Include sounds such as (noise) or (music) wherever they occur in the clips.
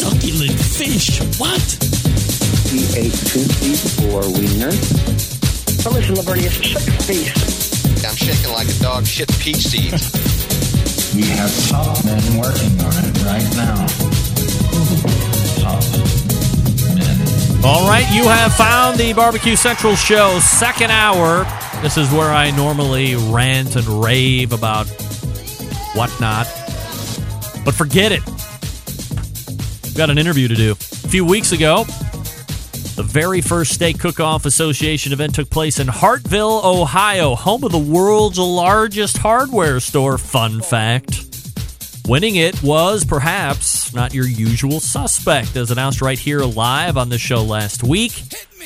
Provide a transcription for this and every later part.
Succulent fish. What? He ate two feet for wiener. But listen, Lavernius, shut your face. I'm shaking like a dog shit peach seeds. We have top men working on it right now. Top men. All right, you have found the Barbecue Central show, second hour. This is where I normally rant and rave about whatnot. But forget it. Got an interview to do. A few weeks ago, the very first Steak Cook Off Association event took place in Hartville, Ohio, home of the world's largest hardware store. Fun fact. Winning it was perhaps not your usual suspect, as announced right here live on the show last week.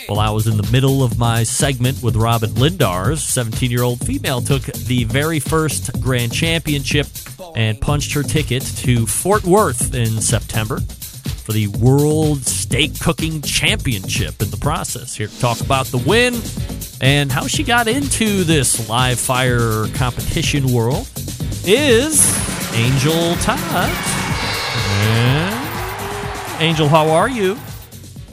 While I was in the middle of my segment with Robin Lindars, 17 year old female took the very first grand championship and punched her ticket to Fort Worth in September for the World Steak Cooking Championship in the process. Here to talk about the win and how she got into this live fire competition world is Angel Todd. And Angel, how are you?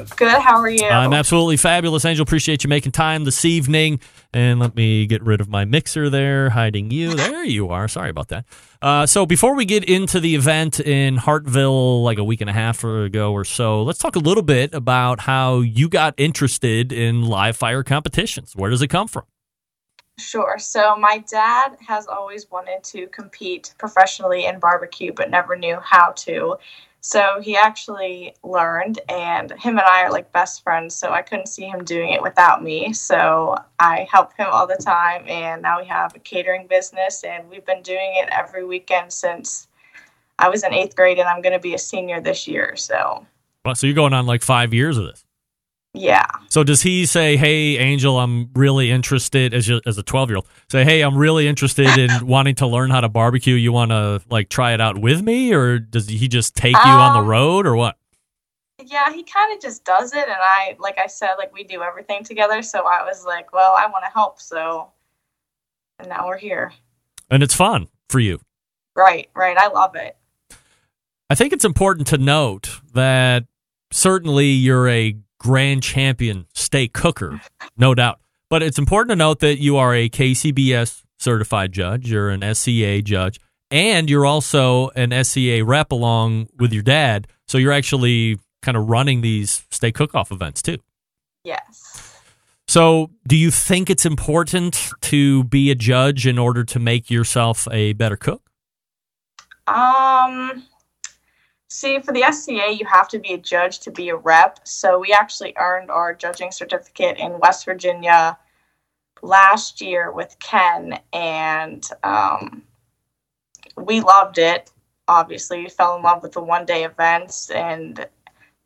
Good. How are you? I'm absolutely fabulous, Angel. Appreciate you making time this evening. And let me get rid of my mixer there, hiding you. (laughs) There you are. Sorry about that. Uh, so before we get into the event in Hartville, like a week and a half ago or so, let's talk a little bit about how you got interested in live fire competitions. Where does it come from? Sure. So my dad has always wanted to compete professionally in barbecue, but never knew how to. So he actually learned, and him and I are like best friends. So I couldn't see him doing it without me. So I help him all the time, and now we have a catering business, and we've been doing it every weekend since I was in eighth grade, and I'm going to be a senior this year. So Well, So you're going on like five years of this. Yeah, So does he say, "Hey, Angel, I'm really interested as you, as a 12 year old"? Say, "Hey, I'm really interested in (laughs) wanting to learn how to barbecue. You want to like try it out with me, or does he just take you on the Um, road, or what?" yeah, he kind of just does it, and I, like I said, like we do everything together. So I was like, well, I want to help. So, and now we're here. And it's fun for you. Right, right. I love it. I think it's important to note that certainly you're a grand champion steak cooker, no doubt. But it's important to note that you are a KCBS certified judge, you're an SCA judge, and you're also an SCA rep along with your dad. So you're actually kind of running these steak cook off events too. Yes. So, do you think it's important to be a judge in order to make yourself a better cook? Um, see, for the SCA, you have to be a judge to be a rep. So we actually earned our judging certificate in West Virginia last year with Ken, and um, we loved it. Obviously, we fell in love with the one day events, and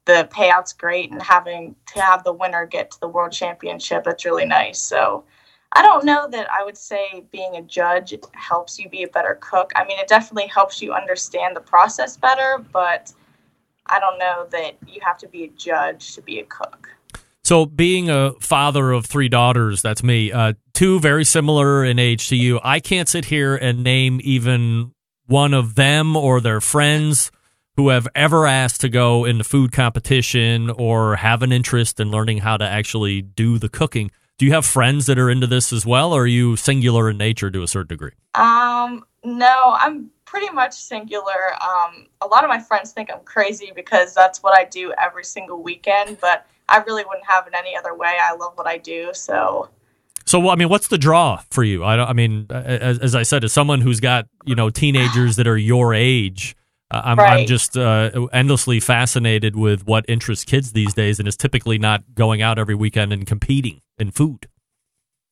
the payout's great. And having to have the winner get to the world championship, that's really nice. So. I don't know that I would say being a judge helps you be a better cook. I mean, it definitely helps you understand the process better, but I don't know that you have to be a judge to be a cook. So, being a father of three daughters, that's me, uh, two very similar in age to you, I can't sit here and name even one of them or their friends who have ever asked to go into food competition or have an interest in learning how to actually do the cooking. Do you have friends that are into this as well, or are you singular in nature to a certain degree? Um, no, I'm pretty much singular. Um, a lot of my friends think I'm crazy because that's what I do every single weekend, but I really wouldn't have it any other way. I love what I do, so So, I mean, what's the draw for you? I, I mean, as, as I said, as someone who's got you know teenagers that are your age, uh, I'm, I'm just uh, endlessly fascinated with what interests kids these days, and is typically not going out every weekend and competing in food.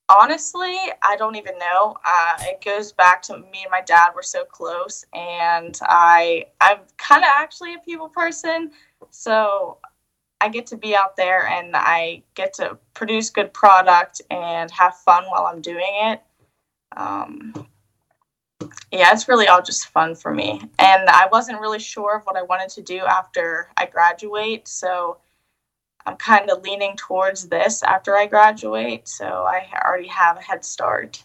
Honestly, I don't even know. Uh, it goes back to me and my dad were so close, and I I'm kind of actually a people person, so I get to be out there and I get to produce good product and have fun while I'm doing it. Um, yeah, it's really all just fun for me. And I wasn't really sure of what I wanted to do after I graduate, so I'm kind of leaning towards this after I graduate. So I already have a head start.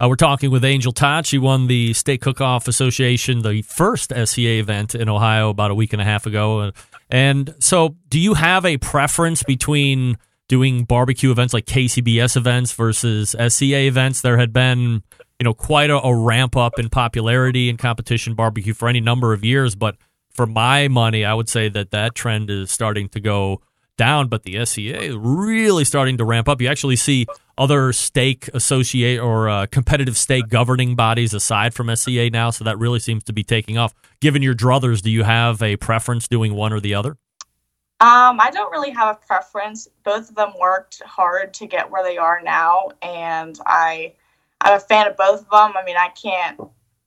Uh, we're talking with Angel Todd. She won the Steak Cook-Off Association, the first SCA event in Ohio about a week and a half ago. And so, do you have a preference between doing barbecue events like KCBS events versus SCA events? There had been, you know, quite a, a ramp up in popularity in competition barbecue for any number of years, but for my money, I would say that that trend is starting to go down, but the SCA is really starting to ramp up. You actually see other steak associate or uh, competitive steak governing bodies aside from SCA now, so that really seems to be taking off. Given your druthers, do you have a preference doing one or the other? Um, I don't really have a preference. Both of them worked hard to get where they are now, and I I'm a fan of both of them. I mean, I can't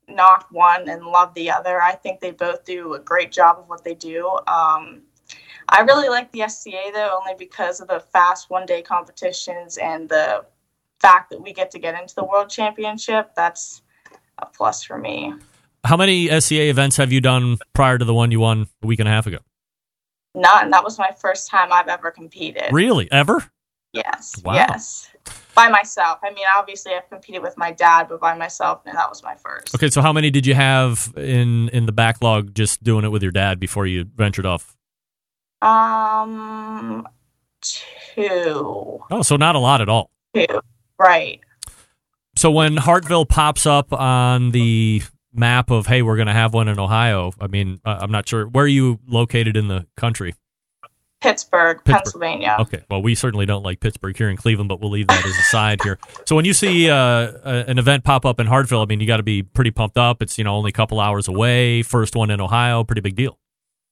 knock one and love the other. I think they both do a great job of what they do. Um, I really like the SCA though, only because of the fast one day competitions and the fact that we get to get into the world championship. That's a plus for me. How many SCA events have you done prior to the one you won a week and a half ago? None. That was my first time I've ever competed. Really? Ever? Yes. Wow. Yes. By myself. I mean, obviously, I've competed with my dad, but by myself, and that was my first. Okay, so how many did you have in in the backlog just doing it with your dad before you ventured off? Um, two. Oh, so not a lot at all. Two. Right. So when Hartville pops up on the map of hey, we're going to have one in Ohio. I mean, uh, I'm not sure where are you located in the country. Pittsburgh, Pittsburgh. Pennsylvania. Okay, well, we certainly don't like Pittsburgh here in Cleveland, but we'll leave that as a side here. So when you see uh, a- an event pop up in Hartville, I mean, you got to be pretty pumped up. It's you know only a couple hours away. First one in Ohio, pretty big deal.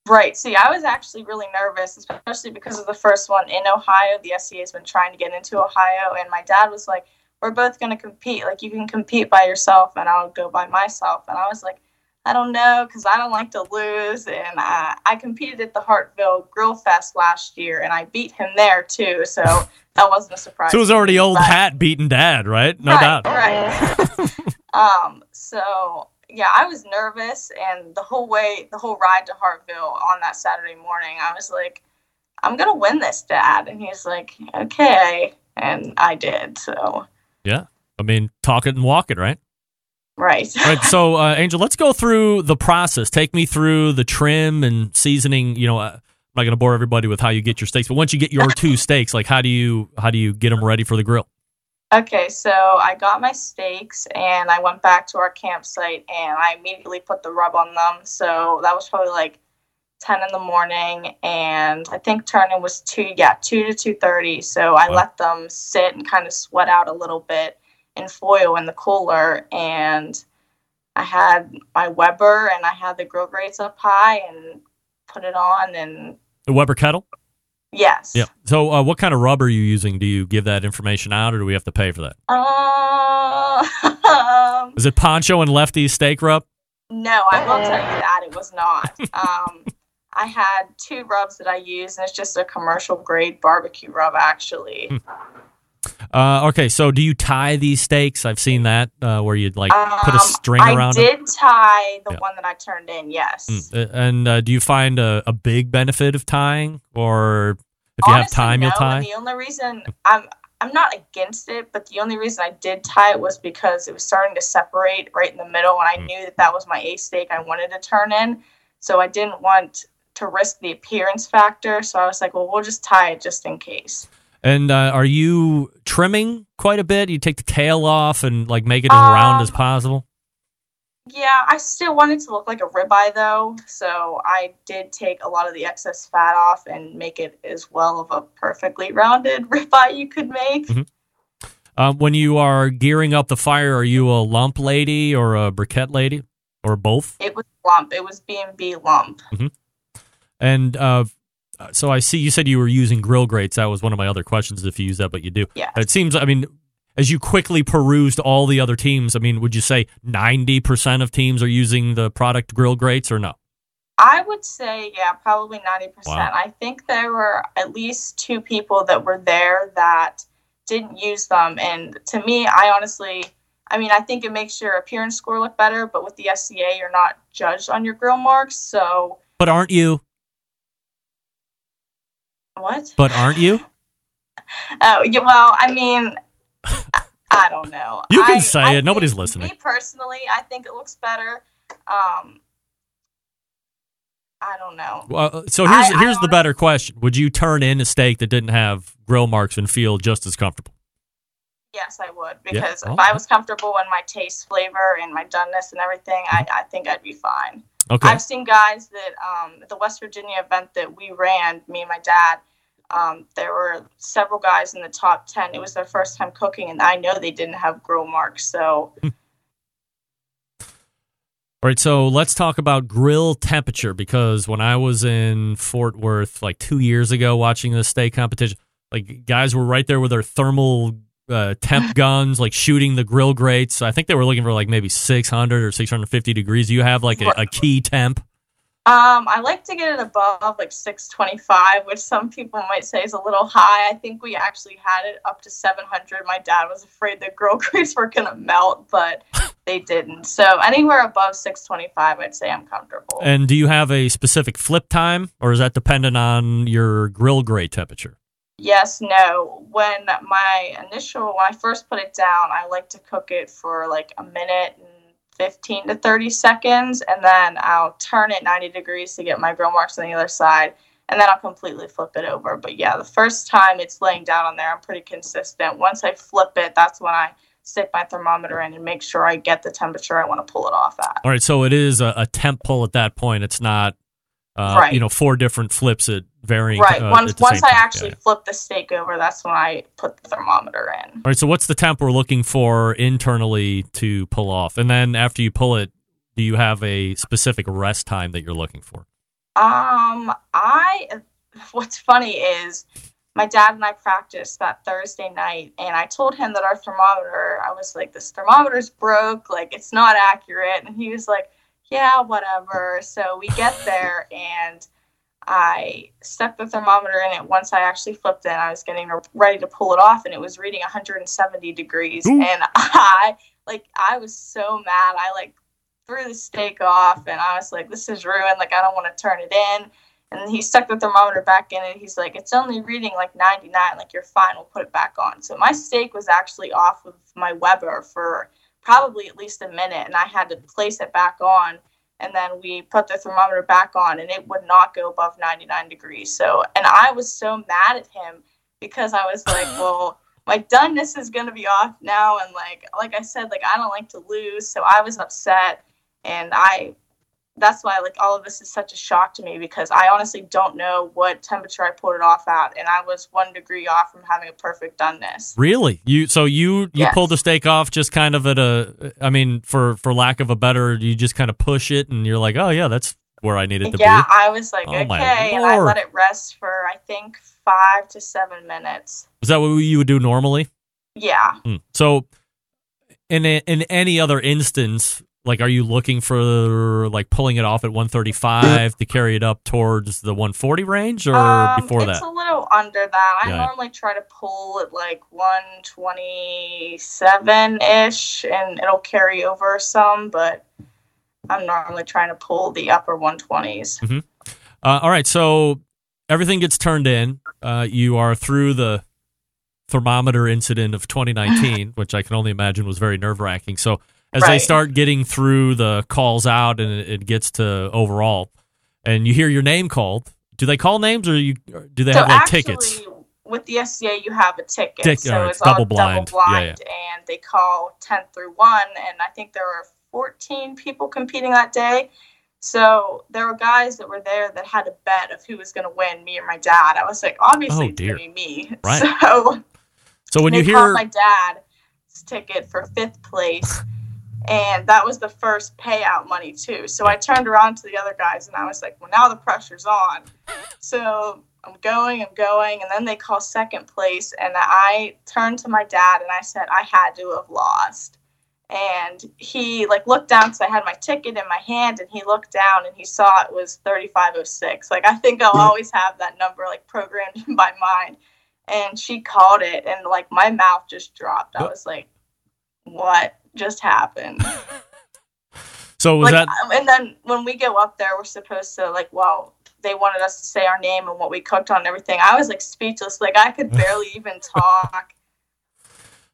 Right. See, I was actually really nervous, especially because of the first one in Ohio. The SCA has been trying to get into Ohio, and my dad was like, "We're both going to compete. Like, you can compete by yourself, and I'll go by myself." And I was like, "I don't know, because I don't like to lose." And I, I competed at the Hartville Grill Fest last year, and I beat him there too. So that wasn't a surprise. So it was to me, already old but- hat beating dad, right? No right, doubt. Right. (laughs) um. So yeah, I was nervous, and the whole way, the whole ride to Hartville on that Saturday morning, I was like, "I'm gonna win this, Dad," and he's like, "Okay," and I did. So Yeah, I mean, talk it and walk it, right? right. Right. So, (laughs) uh, Angel, let's go through the process. Take me through the trim and seasoning. You know, uh, I'm not going to bore everybody with how you get your steaks, but once you get your (laughs) two steaks, like how do you how do you get them ready for the grill? Okay, so I got my steaks and I went back to our campsite and I immediately put the rub on them. So that was probably like ten in the morning, and I think turning was two, yeah, two to two thirty. So I Wow. let them sit and kind of sweat out a little bit in foil in the cooler, and I had my Weber and I had the grill grates up high and put it on, and The Weber kettle. Yes, Yeah. So, uh, what kind of rub are you using? Do you give that information out, or do we have to pay for that? (laughs) Um, Is it Poncho and Lefty's steak rub? No, I will tell you that it was not. (laughs) Um, I had two rubs that I use, and it's just a commercial grade barbecue rub, actually. Uh, okay. So, do you tie these steaks? I've seen that uh, where you'd like put a Um, string I around them. did tie the Yeah. one that I turned in, yes. Mm. And uh, do you find a, a big benefit of tying, or if you have Honestly, time, you'll tie? The only reason I'm I'm not against it, but the only reason I did tie it was because it was starting to separate right in the middle, and I Mm. knew that that was my ace steak I wanted to turn in, so I didn't want to risk the appearance factor. So I was like, well, we'll just tie it just in case. And uh, are you trimming quite a bit? You take the tail off and like make it as round Um, as possible. Yeah, I still wanted to look like a ribeye though, so I did take a lot of the excess fat off and make it as well of a perfectly rounded (laughs) ribeye you could make. Uh, when you are gearing up the fire, are you a lump lady or a briquette lady or both? It was lump. It was B and B lump. And uh, Uh, so I see you said you were using grill grates. That was one of my other questions if you use that, but you do. Yeah. It seems, I mean, as you quickly perused all the other teams, I mean, would you say 90% of teams are using the product grill grates or no? I would say, yeah, probably 90%. Wow. I think there were at least two people that were there that didn't use them. And to me, I honestly, I mean, I think it makes your appearance score look better, but with the SCA, you're not judged on your grill marks. So, But aren't you? What? But aren't you? (laughs) Oh, well, I mean, I don't know. (laughs) You can I- say I it. Nobody's listening. Me personally, I think it looks better. Um, I don't know. Well, so here's I- here's the better question: Would you turn in a steak that didn't have grill marks and feel just as comfortable? Yes, I would Yeah, because oh, if I was comfortable in my taste, flavor, and my doneness and everything, I, I think I'd be fine. Okay. I've seen guys that um, at the West Virginia event that we ran, me and my dad. Um, there were several guys in the top ten. It was their first time cooking, and I know they didn't have grill marks. So (laughs) All right, so let's talk about grill temperature because when I was in Fort Worth like two years ago watching the steak competition, like guys were right there with their thermal uh, temp (laughs) guns, like shooting the grill grates. I think they were looking for like maybe 600 or 650 degrees. Do you have like a, a key temp? Um, I like to get it above like 625, which some people might say is a little high. I think we actually had it up to 700. My dad was afraid the grill (laughs) grates were gonna melt, but (laughs) they didn't. So anywhere above 625, I'd say I'm comfortable. And do you have a specific flip time or is that dependent on your grill grate temperature? Yes, no. When my initial, when I first put it down, I like to cook it for like a minute and 15 to 30 seconds, and then I'll turn it 90 degrees to get my grill marks on the other side, and then I'll completely flip it over. But yeah, the first time it's laying down on there, I'm pretty consistent. Once I flip it, that's when I stick my thermometer in and make sure I get the temperature I want to pull it off at. All right, so it is a, a temp pull at that point. It's not, uh, Right. you know, four different flips at varying. Right. uh, once once I time. actually Yeah. flip the steak over, that's when I put the thermometer in. All right, so what's the temp we're looking for internally to pull off? And then after you pull it, do you have a specific rest time that you're looking for? Um, I (laughs) what's funny is my dad and I practiced that Thursday night, and I told him that our thermometer. I was like, "This thermometer's broke. Like, it's not accurate." And he was like, "Yeah, whatever." So we get there, and I stuck the thermometer in it. Once I actually flipped it, I was getting ready to pull it off, and it was reading 170 degrees. Ooh. And (laughs) I like, I was so mad. I like threw the steak off, and I was like, "This is ruined. Like, I don't want to turn it in." And he stuck the thermometer back in, and he's like, "It's only reading like 99. Like, you're fine. We'll put it back on." So my steak was actually off of my Weber for probably at least a minute, and I had to place it back on. And then we put the thermometer back on, and it would not go above 99 degrees. So, and I was so mad at him because I was like, (sighs) "Well." my doneness is gonna be off now and like like i said like i don't like to lose so i was upset and i that's why like all of this is such a shock to me because i honestly don't know what temperature i pulled it off at and i was one degree off from having a perfect doneness Really? You so you you Yes. pulled the steak off just kind of at a I mean for for lack of a better you just kind of push it and you're like, "Oh yeah, that's where I needed to yeah be." Yeah, I was like Oh, okay and i let it rest for i think five to seven minutes Is that what you would do normally? yeah Hmm. So, in a, in any other instance, like, are you looking for like pulling it off at 135 to carry it up towards the 140 range, or Um, before it's that? It's a little under that. I Yeah. normally try to pull at like 127 ish, and it'll carry over some, but I'm normally trying to pull the upper 120s. Uh, all right, so everything gets turned in. Uh, you are through the thermometer incident of 2019, (laughs) which I can only imagine was very nerve wracking. So as they start getting through the calls out and it, it gets to overall, and you hear your name called, do they call names or you or do they so have like actually, tickets? with the SCA, you have a ticket, Tick- so right, it's double blind. double blind, Yeah, and they call 10 through 1, and I think there were 14 people competing that day. So there were guys that were there that had a bet of who was going to win, me or my dad. I was like, obviously Oh, it's dear. going to be me. Right. (laughs) So So when you hear my dad's ticket for fifth place, and that was the first payout money too. So I turned around to the other guys and I was like, "Well, now the pressure's on." So I'm going, I'm going, and then they call second place, and I turned to my dad and I said I had to have lost. And he like looked down because I had my ticket in my hand, and he looked down and he saw it was 3506. Like I think I'll hmm. always have that number like programmed (laughs) in my mind. And she called it, and like my mouth just dropped. I was like, "What just happened?" (laughs) So was like, that and then when we go up there, we're supposed to like, well, they wanted us to say our name and what we cooked on and everything. I was like speechless, like I could barely (laughs) even talk.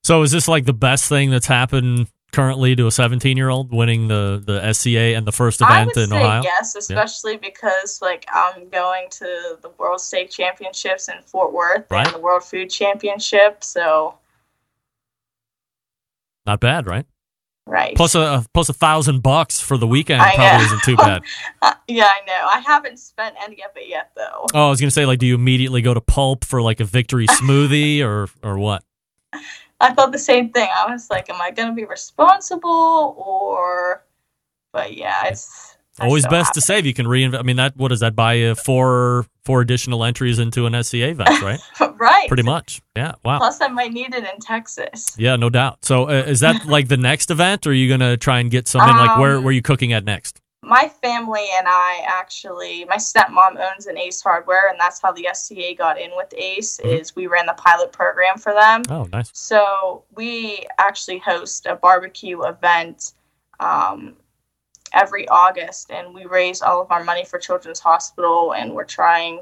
so is this like the best thing that's happened currently to a 17 year old winning the the SCA and the first I event would in say Ohio? yes, especially because like I'm going to the World Steak Championships in Fort Worth Right. and the World Food Championship. So Not bad, right? Right, Plus a plus a thousand bucks for the weekend I probably know. isn't too (laughs) bad. Uh, yeah, I know. I haven't spent any of it yet though. Oh, I was gonna say, like, do you immediately go to Pulp for like a victory (laughs) smoothie or or what? I thought the same thing. I was like, am I going to be responsible or? But yeah, it's Always best to save. You can reinvest. I mean, that what does that buy you four four additional entries into an SCA event, (laughs) right? (laughs) right. Pretty much. Yeah. Wow. Plus, I might need it in Texas. Yeah, no doubt. So, uh, is that (laughs) like the next event, or are you gonna try and get something like where Um, where are you cooking at next? My family and I actually, my stepmom owns an Ace Hardware, and that's how the SCA got in with Ace. Mhm. Is we ran the pilot program for them. Oh, nice. So we actually host a barbecue event um, every August, and we raise all of our money for Children's Hospital, and we're trying.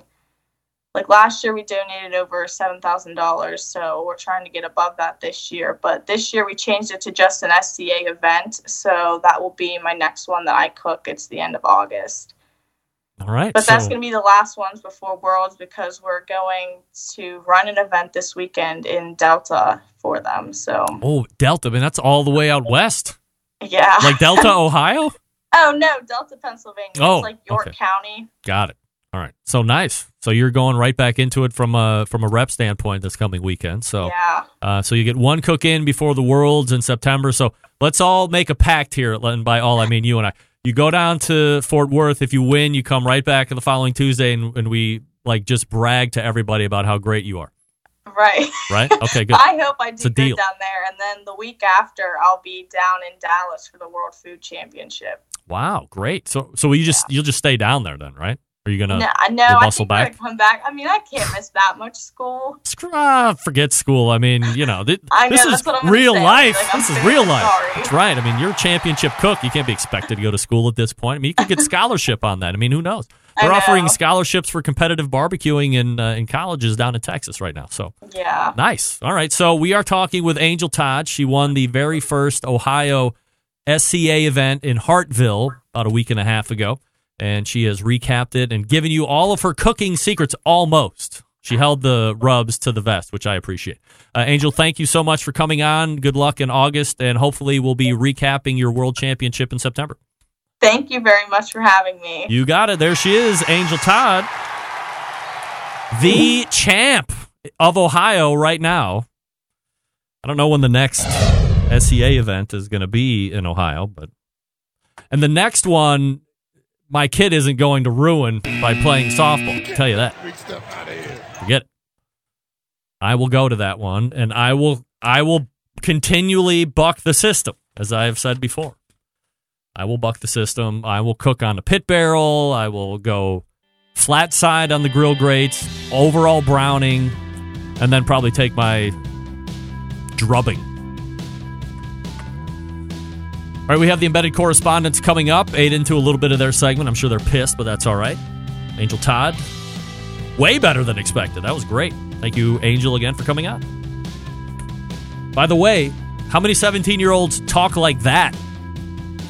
Like last year, we donated over seven thousand dollars, so we're trying to get above that this year. But this year, we changed it to just an SCA event, so that will be my next one that I cook. It's the end of August. All right. But so, that's going to be the last ones before Worlds because we're going to run an event this weekend in Delta for them. So, oh, Delta. I mean, that's all the way out west, yeah. like Delta, (laughs) Ohio. Oh, no, Delta, Pennsylvania. Oh, it's like York okay. County. Got it. All right. So nice. So you're going right back into it from a from a rep standpoint this coming weekend. So Yeah. uh, so you get one cook in before the Worlds in September. So let's all make a pact here. And by all I mean you and I. You go down to Fort Worth. If you win, you come right back the following Tuesday, and, and we like just brag to everybody about how great you are. Right. Right? Okay. Good. (laughs) I hope I do good deal. down there. And then the week after, I'll be down in Dallas for the World Food Championship. Wow. Great. So so you just you'll just stay down there then, right? Are you gonna no, I know. I muscle think I'm back? gonna come back. I mean, I can't miss that much school. Screw, ah, forget school. I mean, you know, th- I know, this is I'm real say. life. Like, this is real life. sorry. That's right. I mean, you're a championship cook. You can't be expected to go to school at this point. I mean, you could get (laughs) scholarship on that. I mean, who knows? They're offering scholarships for competitive barbecuing in uh, in colleges down in Texas right now. So Yeah. nice. All right. So we are talking with Angel Todd. She won the very first Ohio SCA event in Hartville about a week and a half ago, and she has recapped it and given you all of her cooking secrets almost. She held the rubs to the vest, which I appreciate. Uh, Angel, thank you so much for coming on. Good luck in August, and hopefully we'll be recapping your world championship in September. Thank you very much for having me. You got it. There she is, Angel Todd, the champ of Ohio right now. I don't know when the next SCA event is going to be in Ohio, but and the next one, my kid isn't going to ruin by playing softball. I can tell you that. Forget it. I will go to that one, and I will I will continually buck the system, as I have said before. I will buck the system. I will cook on a pit barrel. I will go flat side on the grill grates, overall browning, and then probably take my drubbing. All right, we have the embedded correspondents coming up. Ate into a little bit of their segment. I'm sure they're pissed, but that's all right. Angel Todd, way better than expected. That was great. Thank you, Angel, again for coming on. By the way, how many 17 year olds talk like that?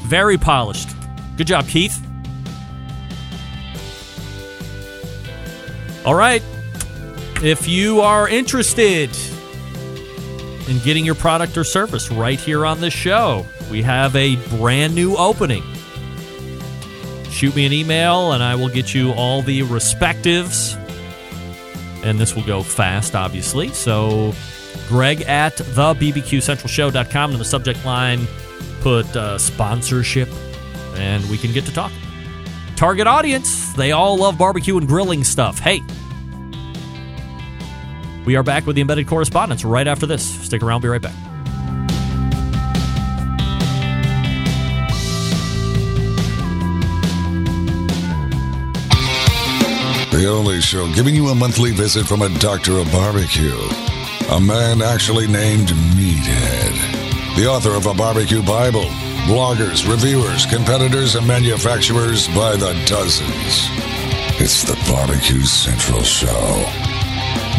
Very polished. Good job, Keith. All right. If you are interested in getting your product or service right here on this show, we have a brand new opening. Shoot me an email and I will get you all the respectives. And this will go fast, obviously. So, Greg at the BBQCentralShow.com in the subject line put uh, sponsorship, and we can get to talk. Target audience, they all love barbecue and grilling stuff. Hey, We are back with the embedded correspondents right after this. Stick around, be right back. The only show giving you a monthly visit from a doctor of barbecue. A man actually named Meathead. The author of a barbecue Bible. Bloggers, reviewers, competitors, and manufacturers by the dozens. It's the Barbecue Central Show.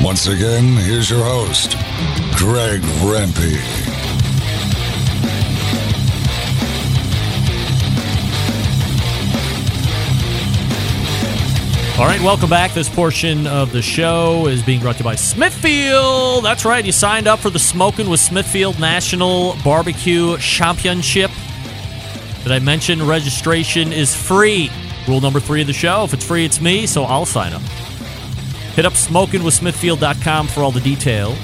Once again, here's your host, Greg Rempe. All right, welcome back. This portion of the show is being brought to you by Smithfield. That's right, you signed up for the Smoking with Smithfield National Barbecue Championship. Did I mention registration is free? Rule number three of the show if it's free, it's me, so I'll sign up. Hit up smokingwithsmithfield.com for all the details.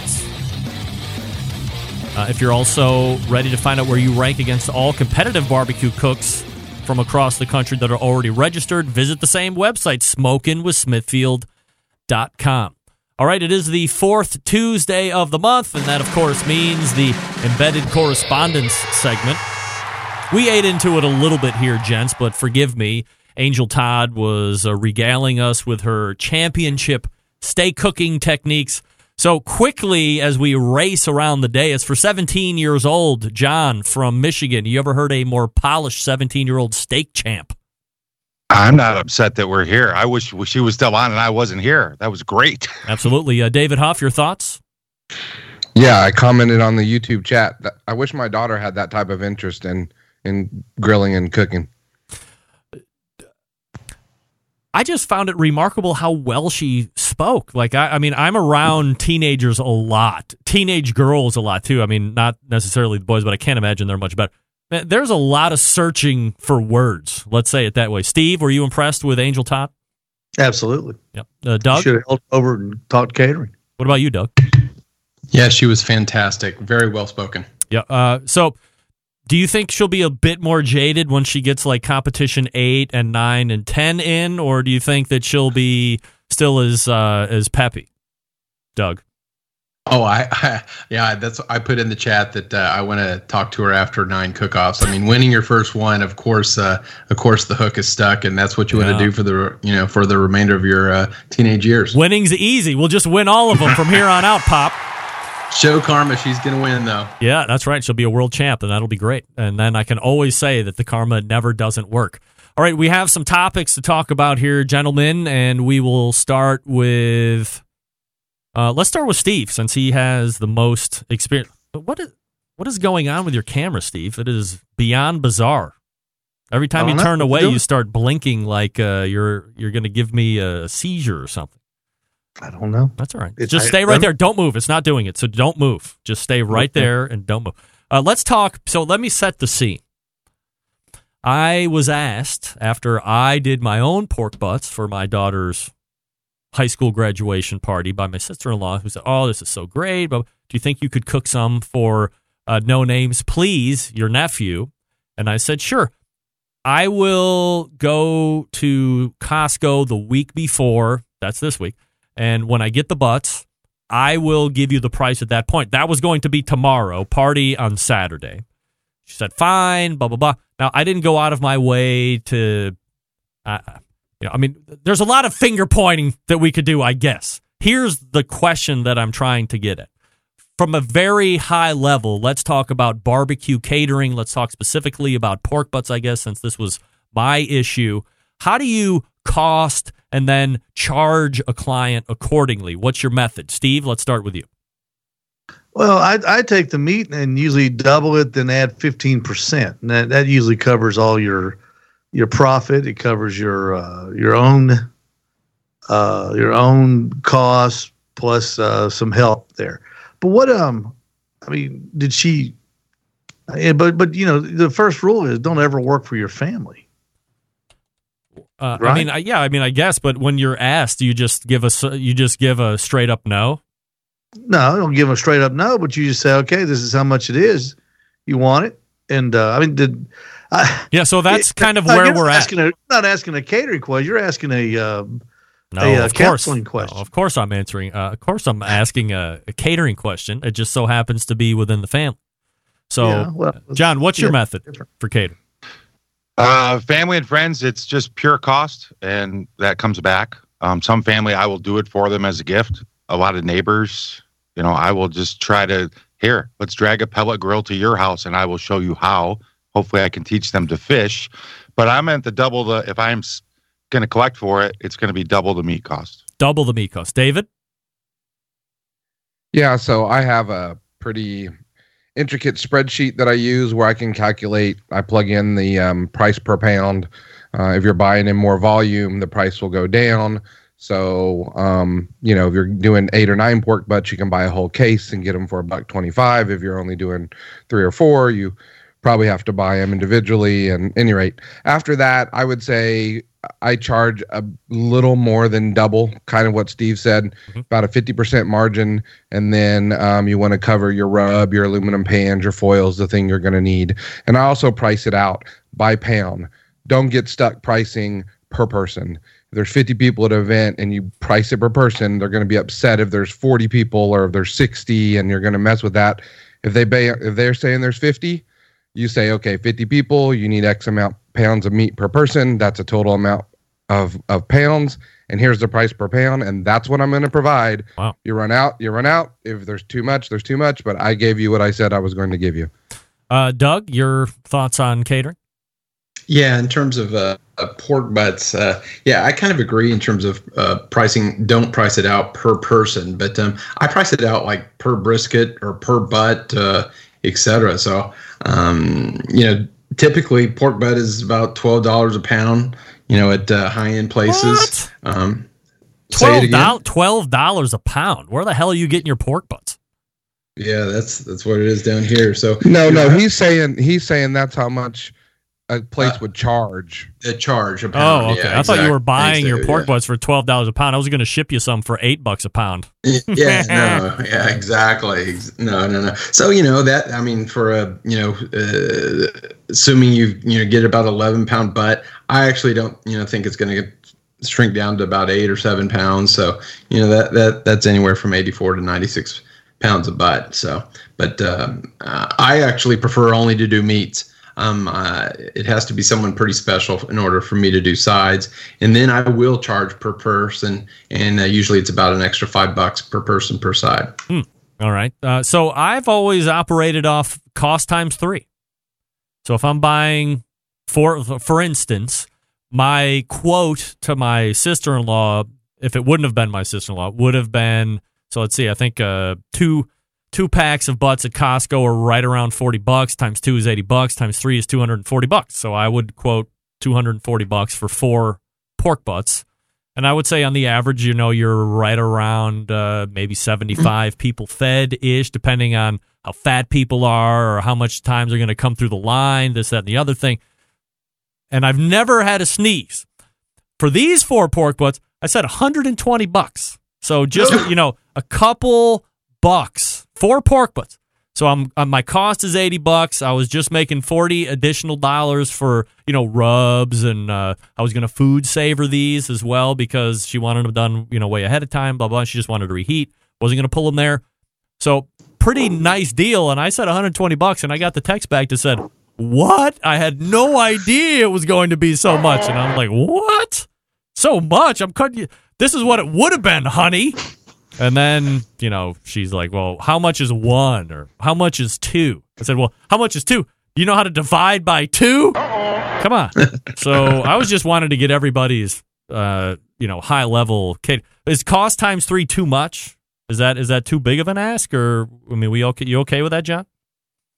Uh, if you're also ready to find out where you rank against all competitive barbecue cooks from across the country that are already registered, visit the same website, smokingwithsmithfield.com. All right, it is the fourth Tuesday of the month, and that, of course, means the embedded correspondents segment. We ate into it a little bit here, gents, but forgive me. Angel Todd was uh, regaling us with her championship steak cooking techniques. So quickly as we race around the day, it's for 17 years old John from Michigan. You ever heard a more polished 17 year old steak champ? I'm not upset that we're here. I wish she was still on and I wasn't here. That was great. (laughs) Absolutely. Uh, David Hoff, your thoughts? Yeah, I commented on the YouTube chat. I wish my daughter had that type of interest in in grilling and cooking. I just found it remarkable how well she spoke. Like, I, I, mean, I'm around teenagers a lot, teenage girls a lot too. I mean, not necessarily the boys, but I can't imagine they're much better. Man, there's a lot of searching for words. Let's say it that way. Steve, were you impressed with Angel Todd? Absolutely. Yep. Uh, Doug should have held over and taught catering. What about you, Doug? Yeah, she was fantastic. Very well spoken. Yeah. Uh, so do you think she'll be a bit more jaded when she gets like competition eight and nine and ten in, or do you think that she'll be still as uh, as peppy? Doug. Oh, I, (laughs) I, yeah, that's I put in the chat that uh, I want to talk to her after nine cook-offs. I mean, winning your first one, of course, uh, of course, the hook is stuck, and that's what you want to do for the you know for the remainder of your uh, teenage years. Winning's easy. We'll just win all of them from here on out, Pop. Show Karma she's going to win, though. Yeah, that's right. She'll be a world champ, and that'll be great. And then I can always say that the karma never doesn't work. All right, we have some topics to talk about here, gentlemen, and we will start with. Uh, let's start with Steve, since he has the most experience. But what is what is going on with your camera, Steve? It is beyond bizarre. Every time you turn away, you start blinking like uh, you're you're going to give me a seizure or something. I don't know. That's all right. It's, just stay right there. Don't move. It's not doing it. So don't move. Just stay right okay. there and don't move. Uh, let's talk. So let me set the scene. I was asked after I did my own pork butts for my daughter's high school graduation party by my sister in law, who said, Oh, this is so great. But do you think you could cook some for uh, No Names, please, your nephew? And I said, Sure. I will go to Costco the week before. That's this week and when I get the butts, I will give you the price at that point. That was going to be tomorrow, party on Saturday. She said, fine, blah, blah, blah. Now, I didn't go out of my way to, uh, you know, I mean, there's a lot of finger pointing that we could do, I guess. Here's the question that I'm trying to get at. From a very high level, let's talk about barbecue catering. Let's talk specifically about pork butts, I guess, since this was my issue. How do you cost and then charge a client accordingly? What's your method? Steve, let's start with you. Well, I, I take the meat and usually double it, then add 15%. And that, that usually covers all your your profit. It covers your uh, your own uh, your own costs plus uh, some help there. But what um, I mean, did she? Yeah, but but you know, the first rule is don't ever work for your family. Uh, right? I mean, I, yeah, I mean, I guess, but when you're asked, you just give us, you just give a straight up no. No, I don't give a straight up no, but you just say, okay, this is how much it is. You want it, and uh, I mean, did I, (laughs) yeah? So that's it, kind of where we're asking at. A, not asking a catering question. You're asking a um, No, a uh, of course. counseling question. No, of course, I'm answering. Uh, of course, I'm asking a, a catering question. It just so happens to be within the family. So, Yeah, well, John, what's your yeah, method for catering? Uh, family and friends, it's just pure cost, and that comes back. Um, some family, I will do it for them as a gift. A lot of neighbors, you know, I will just try to here. Let's drag a pellet grill to your house, and I will show you how. Hopefully, I can teach them to fish. But I'm at the double the. If I'm going to collect for it, it's going to be double the meat cost. Double the meat cost. David? Yeah, so I have a pretty intricate spreadsheet that I use where I can calculate. I plug in the um, price per pound. Uh, if you're buying in more volume, the price will go down. So, um, you know, if you're doing eight or nine pork butts, you can buy a whole case and get them for a buck twenty-five. If you're only doing three or four, you probably have to buy them individually. And any rate, after that, I would say I charge a little more than double, kind of what Steve said, about a 50% margin. And then um, you want to cover your rub, your aluminum pans, your foils, the thing you're going to need. And I also price it out by pound. Don't get stuck pricing per person. If there's 50 people at an event and you price it per person, they're going to be upset if there's 40 people or if there's 60 and you're going to mess with that. If they pay, if they're saying there's 50, you say, okay, 50 people, you need X amount pounds of meat per person. That's a total amount of, of pounds. And here's the price per pound. And that's what I'm going to provide. Wow. You run out, you run out. If there's too much, there's too much. But I gave you what I said I was going to give you. Uh, Doug, your thoughts on catering? Yeah, in terms of uh, uh, pork butts, uh, yeah, I kind of agree in terms of uh, pricing. Don't price it out per person, but um, I price it out like per brisket or per butt, uh, etc. So, um, you know, typically pork butt is about twelve dollars a pound. You know, at uh, high end places. Um, twelve dollars Twelve dollars a pound. Where the hell are you getting your pork butts? Yeah, that's that's what it is down here. So No, no, he's saying he's saying that's how much a place would charge. A charge a pound. Oh, okay. yeah, I thought you were buying thanks, your pork yeah. butts for twelve dollars a pound. I was going to ship you some for eight bucks a pound. yeah, (laughs) no, yeah, exactly. No, no, no. So you know that I mean, for a you know, uh, assuming you you know get about eleven pound butt, I actually don't you know think it's going to shrink down to about eight or seven pounds. So you know that that that's anywhere from eighty four to ninety six pounds of butt. So, but um, uh, I actually prefer only to do meats. Um, uh, it has to be someone pretty special in order for me to do sides, and then I will charge per person, and uh, usually it's about an extra five bucks per person per side. Hmm. All right. Uh, so I've always operated off cost times three. So if I'm buying, for for instance, my quote to my sister in law, if it wouldn't have been my sister in law, would have been. So let's see. I think uh, two two packs of butts at Costco are right around forty bucks. Times two is eighty bucks. Times three is two hundred and forty bucks. So I would quote two hundred and forty bucks for four pork butts. And I would say on the average, you know, you're right around uh, maybe 75 (clears throat) people fed ish, depending on how fat people are or how much time they're going to come through the line, this, that, and the other thing. And I've never had a sneeze. For these four pork butts, I said 120 bucks. So just, (laughs) you know, a couple bucks, four pork butts. So I'm, uh, my cost is 80 bucks. I was just making 40 additional dollars for, you know, rubs and uh, I was going to FoodSaver these as well because she wanted them done, you know, way ahead of time, blah, blah. She just wanted to reheat. Wasn't going to pull them there. So pretty nice deal. And I said 120 bucks and I got the text back that said, what? I had no idea it was going to be so much. And I'm like, what? So much? I'm cutting you. This is what it would have been, honey. And then, you know, she's like, well, how much is one or how much is two? I said, well, how much is two? You know how to divide by 2 Come on. (laughs) so I was just wanting to get everybody's, uh, you know, high level. Kid. Is cost times three too much? Is that is that too big of an ask? Or I mean, we okay? You okay with that, John?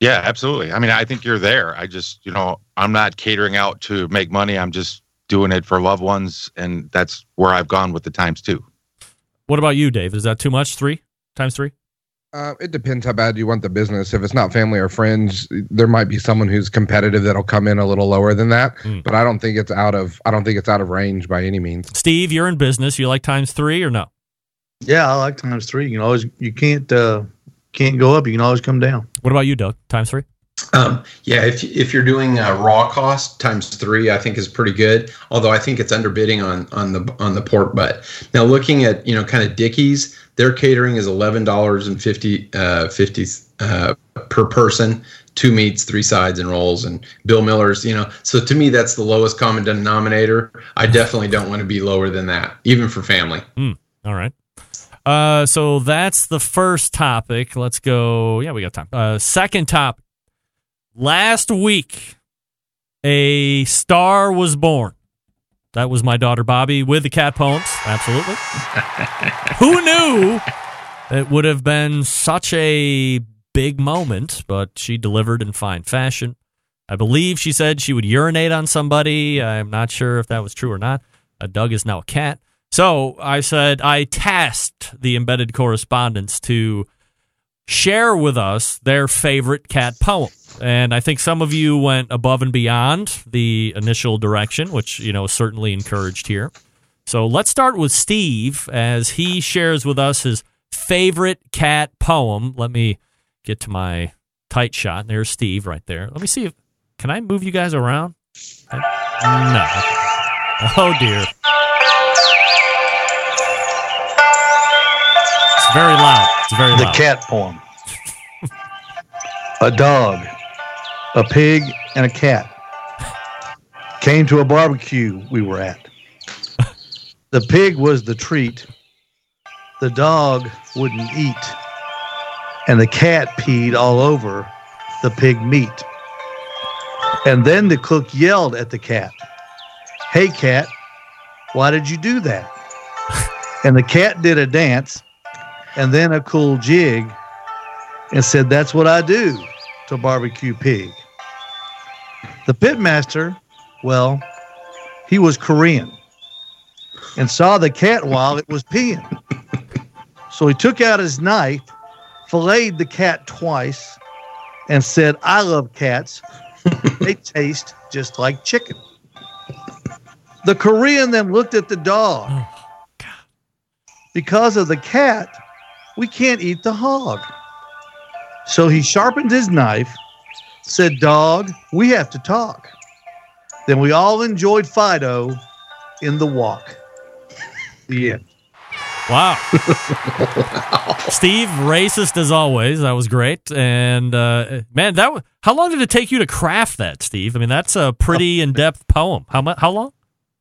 Yeah, absolutely. I mean, I think you're there. I just, you know, I'm not catering out to make money. I'm just doing it for loved ones, and that's where I've gone with the times two. What about you, Dave? Is that too much? Three times three? Uh, it depends how bad you want the business. If it's not family or friends, there might be someone who's competitive that'll come in a little lower than that. But I don't think it's out of I don't think it's out of range by any means. Steve, you're in business. You like times three or no? Yeah, I like times three. You can always you can't uh can't go up. You can always come down. What about you, Doug? Times three? Um, yeah, if if you're doing uh, raw cost times three, I think is pretty good. Although I think it's underbidding on on the on the pork butt. Now looking at you know kind of Dickey's, their catering is eleven dollars and fifty uh, fifty uh, per person, two meats, three sides, and rolls. And Bill Miller's, you know, so to me that's the lowest common denominator. I definitely don't want to be lower than that, even for family. Hmm. All right. Uh, so that's the first topic. Let's go. Yeah, we got time. Uh, second topic. Last week, a star was born. That was my daughter Bobby with the cat poems. Absolutely. (laughs) Who knew it would have been such a big moment, but she delivered in fine fashion. I believe she said she would urinate on somebody. I'm not sure if that was true or not. Uh, Doug is now a cat. So I said I tasked the embedded correspondents to share with us their favorite cat poem. And I think some of you went above and beyond the initial direction, which, you know, is certainly encouraged here. So let's start with Steve as he shares with us his favorite cat poem. Let me get to my tight shot. There's Steve right there. Let me see if can I move you guys around? No. Oh dear. It's very loud. It's very The loud. cat poem. a dog, a pig, and a cat came to a barbecue we were at. The pig was the treat. The dog wouldn't eat. And the cat peed all over the pig meat. And then the cook yelled at the cat, Hey, cat, why did you do that? And the cat did a dance and then a cool jig and said, That's what I do to barbecue pig. The pitmaster, well, he was Korean and saw the cat while it was peeing. So he took out his knife, filleted the cat twice, and said, I love cats. they (laughs) taste just like chicken. The Korean then looked at the dog. Oh, because of the cat, we can't eat the hog. So he sharpened his knife, said, Dog, we have to talk. Then we all enjoyed Fido in the walk. (laughs) The end. Wow. (laughs) Steve, racist as always. That was great. And uh, man, that was, how long did it take you to craft that, Steve? I mean, that's a pretty in-depth poem. How much? How long?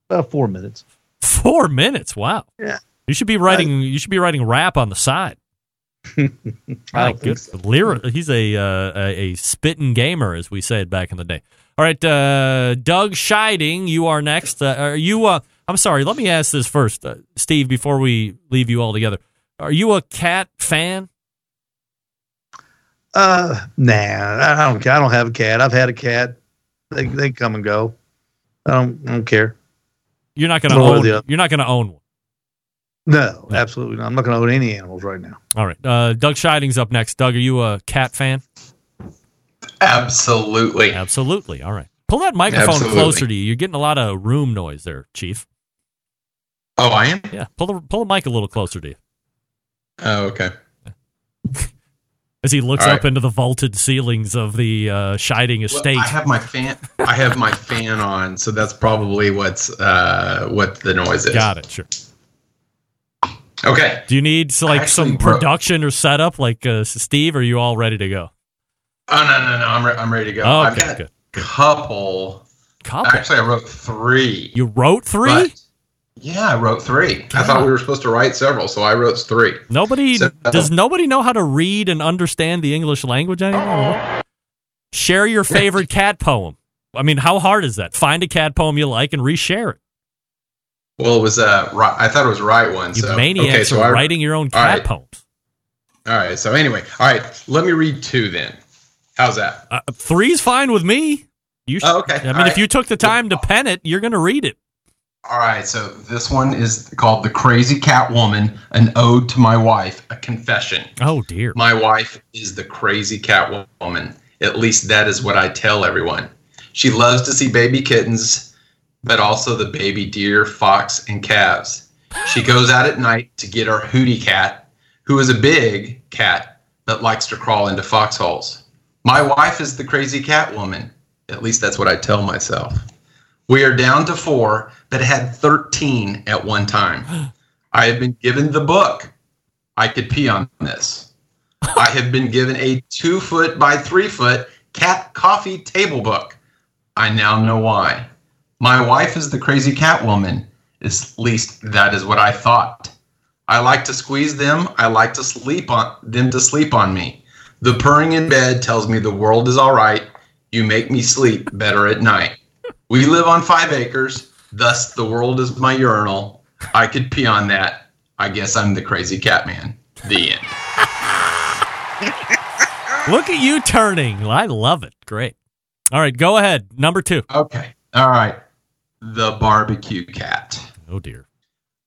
About four minutes. Four minutes. Wow. Yeah. You should be writing. you should be writing rap on the side. I My don't think good lyric. He's a, uh, a a spitting gamer, as we said back in the day. All right, uh, Doug Scheiding, you are next. Uh, are you? Uh, I'm sorry. Let me ask this first, uh, Steve, before we leave you all together. Are you a cat fan? Uh, nah, I don't. I don't have a cat. I've had a cat. They they come and go. I don't. I don't care. You're not going to own. the. You're not going to own one. No, absolutely not. I'm not going to own any animals right now. All right. Uh, Doug Scheiding's up next. Doug, are you a cat fan? Absolutely. Absolutely. All right. Pull that microphone Absolutely. closer to you. You're getting a lot of room noise there, Chief. Oh, I am. Yeah. Pull the pull the mic a little closer to you. Oh, okay. (laughs) As he looks All up into the vaulted ceilings of the uh, Scheiding Well, estate. I have my fan. I have my fan on, so that's probably what's uh, what the noise is. Got it. Sure. Okay. Do you need like Actually, some production or setup, like uh, Steve? Or are you all ready to go? Oh no no no! I'm re- I'm ready to go. Oh, I've okay, got good. a couple. Couple. Actually, I wrote three. You wrote three. Yeah, I wrote three. I thought we were supposed to write several, so I wrote three. Nobody So- does. Nobody know how to read and understand the English language anymore. Share your favorite cat poem. I mean, how hard is that? Find a cat poem you like and reshare it. Well, it was uh, right, I thought it was right one. You so maniacs okay, so are I, writing your own cat right. poems. All right. So anyway, all right. Let me read two then. How's that? Uh, three's fine with me. You should, Oh, okay. I mean, All if right. you took the time to pen it, you're going to read it. All right, so this one is called The Crazy Cat Woman, an ode to my wife, a confession. Oh dear. My wife is the crazy cat woman. At least that is what I tell everyone. She loves to see baby kittens, but also the baby deer, fox, and calves. She goes out at night to get our hootie cat, who is a big cat that likes to crawl into foxholes. My wife is the crazy cat woman. At least that's what I tell myself. We are down to four, but had 13 at one time. I have been given the book. I could pee on this. I have been given a two foot by three foot cat coffee table book. I now know why. My wife is the crazy cat woman. At least that is what I thought. I like to squeeze them. I like to sleep on them to sleep on me. The purring in bed tells me the world is all right. You make me sleep better at night. We live on five acres, thus the world is my urinal. I could pee on that. I guess I'm the crazy cat man. The end. (laughs) Look at you turning. I love it. Great. All right, go ahead. Number two. Okay. All right. The barbecue cat. Oh dear.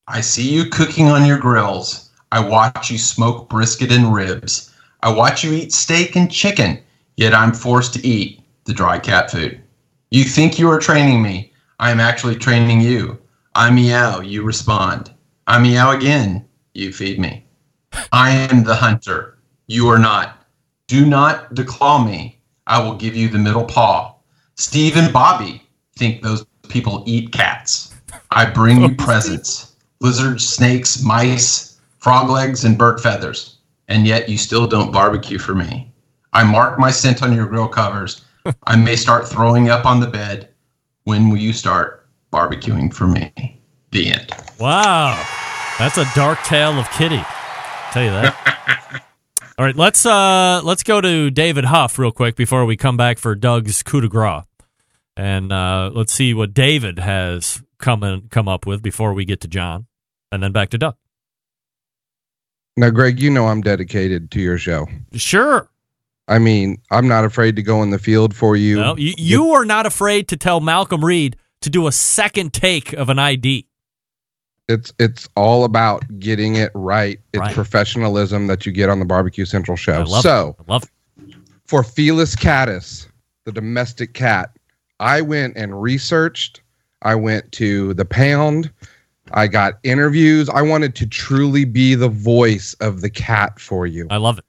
I see you cooking on your grills. I watch you smoke brisket and ribs. I watch you eat steak and chicken, yet I'm forced to eat the dry cat food. You think you are training me. I am actually training you. I meow, you respond. I meow again, you feed me. I am the hunter. You are not. Do not declaw me. I will give you the middle paw. Steve and Bobby think those people eat cats. I bring you (laughs) presents lizards, snakes, mice, frog legs, and bird feathers. And yet you still don't barbecue for me. I mark my scent on your grill covers. (laughs) I may start throwing up on the bed. When will you start barbecuing for me? The end. Wow. That's a dark tale of Kitty. I'll tell you that. (laughs) All right, let's uh let's go to David Huff real quick before we come back for Doug's coup de grace, and uh, let's see what David has come in, come up with before we get to John, and then back to Doug. Now, Greg, you know I'm dedicated to your show. Sure. I mean, I'm not afraid to go in the field for you. No, you, you are not afraid to tell Malcolm Reed to do a second take of an ID. It's it's all about getting it right. It's Right. professionalism that you get on the Barbecue Central show. I love so, it. I love it. for Felis catus, the domestic cat, I went and researched. I went to the pound. I got interviews. I wanted to truly be the voice of the cat for you. I love it.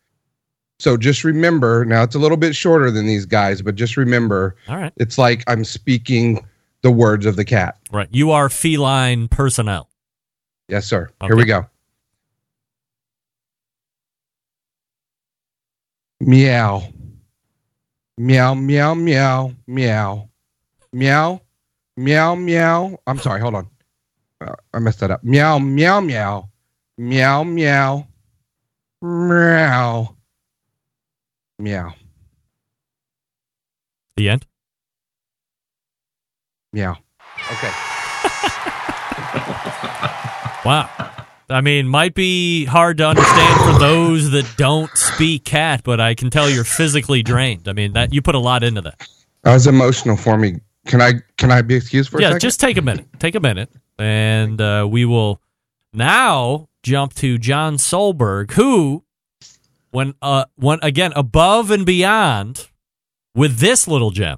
So just remember, now it's a little bit shorter than these guys, but just remember, All right. it's like I'm speaking the words of the cat. Right. You are feline personnel. Yes, sir. Here we go. Meow. Meow, meow, meow, meow. Meow, meow, meow. I'm sorry, hold on. Uh, I messed that up. Meow, meow, meow. Meow, meow. Meow. Meow. The end. Meow. Okay. (laughs) Wow. I mean, might be hard to understand for those that don't speak cat, but I can tell you're physically drained. I mean, that you put a lot into that. That was emotional for me. Can I can I be excused for a yeah, second? just take a minute. Take a minute, and uh, we will now jump to John Solberg, who, when uh, went again above and beyond with this little gem.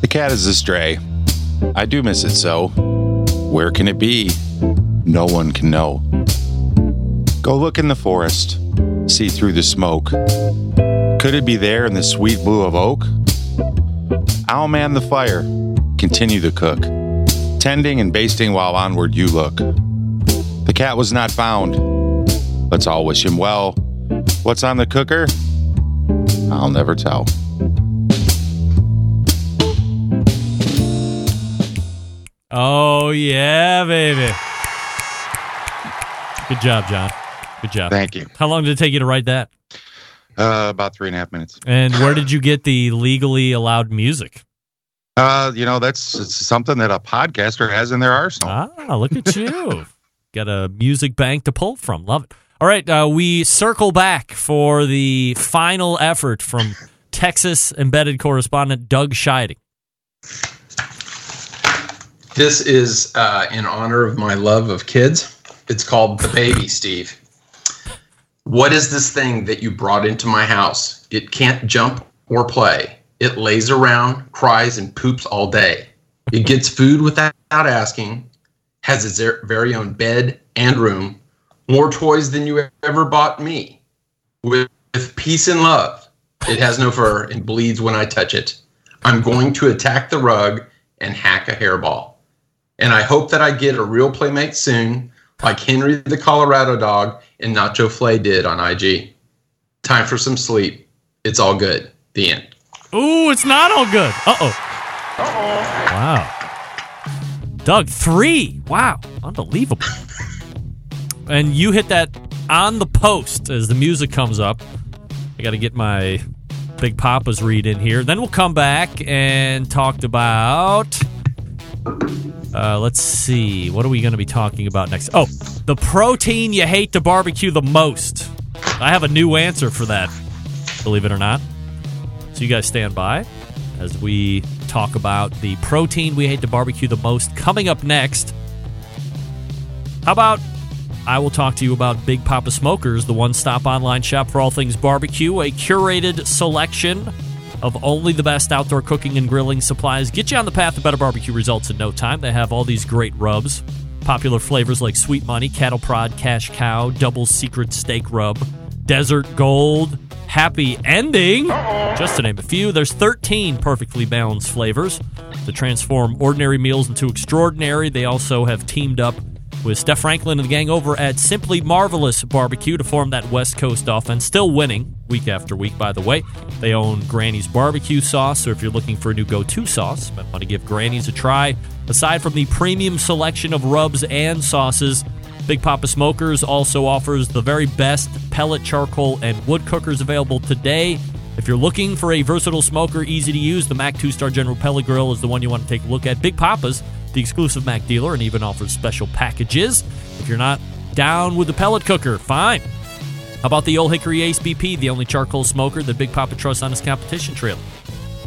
The cat is a stray. I do miss it so. Where can it be? No one can know. Go look in the forest, see through the smoke. Could it be there in the sweet blue of oak? I'll man the fire, continue the cook, tending and basting while onward you look. The cat was not found. Let's all wish him well. What's on the cooker? I'll never tell. Oh yeah, baby. Good job, John. Good job. Thank you. How long did it take you to write that? Uh, about three and a half minutes. And where did you get the legally allowed music? Uh, you know, that's something that a podcaster has in their arsenal. Ah, look at you. (laughs) Got a music bank to pull from. Love it. All right, uh, we circle back for the final effort from Texas embedded correspondent Doug Scheiding. This is uh, in honor of my love of kids. It's called the baby, Steve. What is this thing that you brought into my house? It can't jump or play. It lays around, cries, and poops all day. It gets food without asking, has its er- very own bed and room, more toys than you ever bought me, with, with peace and love. It has no fur and bleeds when I touch it. I'm going to attack the rug and hack a hairball. And I hope that I get a real playmate soon, like Henry the Colorado dog and Nacho Flay did on IG. Time for some sleep. It's all good. The end. Ooh, it's not all good. Uh oh. Uh oh. Wow. Doug, three. Wow. Unbelievable. and you hit that on the post as the music comes up. I got to get my Big Poppa's read in here. Then we'll come back and talk about. Uh, let's see. What are we going to be talking about next? Oh, the protein you hate to barbecue the most. I have a new answer for that, believe it or not. So you guys stand by as we talk about the protein we hate to barbecue the most coming up next. How about I will talk to you about Big Poppa Smokers, the one stop online shop for all things barbecue, a curated selection of only the best outdoor cooking and grilling supplies. Get you on the path to better barbecue results in no time. They have all these great rubs, popular flavors like Sweet Money, Cattle Prod, Cash Cow, Double Secret Steak Rub, Desert Gold, Happy Ending, just to name a few. There's 13 perfectly balanced flavors to transform ordinary meals into extraordinary. They also have teamed up with Steph Franklin and the gang over at Simply Marvelous Barbecue to form that West Coast offense. Still winning week after week, by the way. They own Granny's Barbecue Sauce, so if you're looking for a new go to sauce, might want to give Granny's a try. Aside from the premium selection of rubs and sauces, Big Poppa Smokers also offers the very best pellet, charcoal, and wood cookers available today. If you're looking for a versatile smoker, easy to use, the MAK 2 Star General Pellet Grill is the one you want to take a look at. Big Poppa's the exclusive MAK dealer, and even offers special packages. If you're not down with the pellet cooker, fine. How about the Old Hickory Ace BP, the only charcoal smoker that Big Poppa trusts on his competition trail?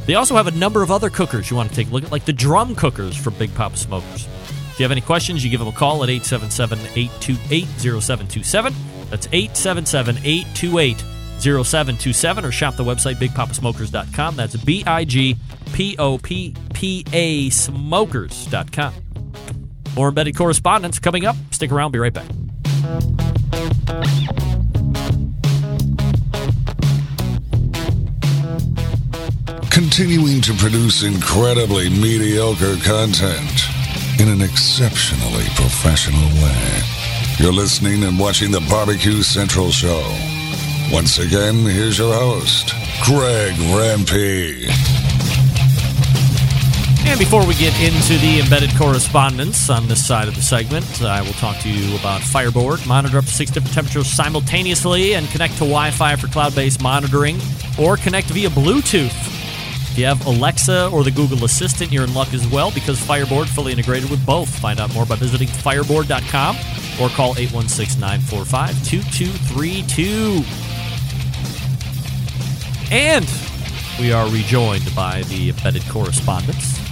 They also have a number of other cookers you want to take a look at, like the drum cookers for Big Poppa Smokers. If you have any questions, you give them a call at 877 828 0727. That's 877 828 0727 or shop the website bigpoppasmokers.com. That's B I G P O P P A smokers.com. More embedded correspondence coming up. Stick around, be right back. Continuing to produce incredibly mediocre content in an exceptionally professional way. You're listening and watching the Barbecue Central Show. Once again, here's your host, Greg Rempe. And before we get into the embedded correspondence on this side of the segment, I will talk to you about Fireboard. Monitor up to six different temperatures simultaneously and connect to Wi Fi for cloud based monitoring or connect via Bluetooth. If you have Alexa or the Google Assistant, you're in luck as well because Fireboard fully integrated with both. Find out more by visiting fireboard.com or call 816 945 2232. And we are rejoined by the embedded correspondence.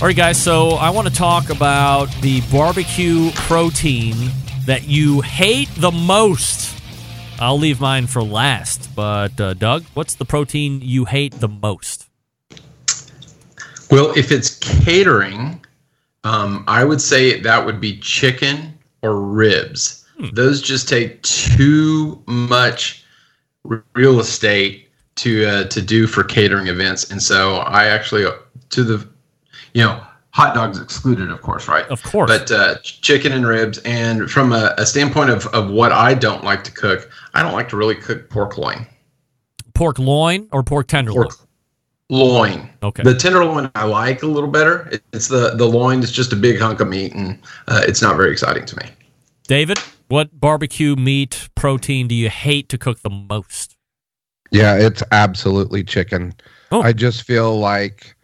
All right, guys, so I want to talk about the barbecue protein that you hate the most. I'll leave mine for last, but uh, Doug, what's the protein you hate the most? Well, if it's catering, um, I would say that would be chicken or ribs. Hmm. Those just take too much real estate to uh, to do for catering events, and so I actually to the you know hot dogs excluded, of course, right? Of course. But uh, chicken and ribs, and from a, a standpoint of of what I don't like to cook, I don't like to really cook pork loin. Pork loin or pork tenderloin? Pork loin. Okay. The tenderloin I like a little better. It's the the loin. It's just a big hunk of meat, and uh, it's not very exciting to me. David, what barbecue meat protein do you hate to cook the most? Yeah, it's absolutely chicken. Oh. I just feel like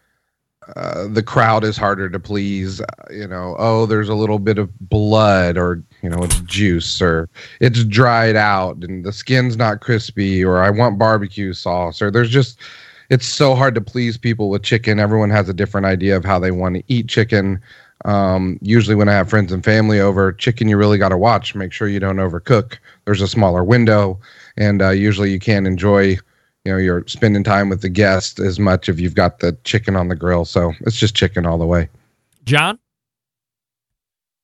uh, the crowd is harder to please. Uh, you know, oh, there's a little bit of blood, or you know, it's juice, or it's dried out, and the skin's not crispy, or I want barbecue sauce, or there's just it's so hard to please people with chicken. Everyone has a different idea of how they want to eat chicken. Um, usually, when I have friends and family over, chicken you really got to watch. Make sure you don't overcook. There's a smaller window, and uh, usually you can't enjoy. You know, you're spending time with the guest as much if you've got the chicken on the grill. So it's just chicken all the way. John.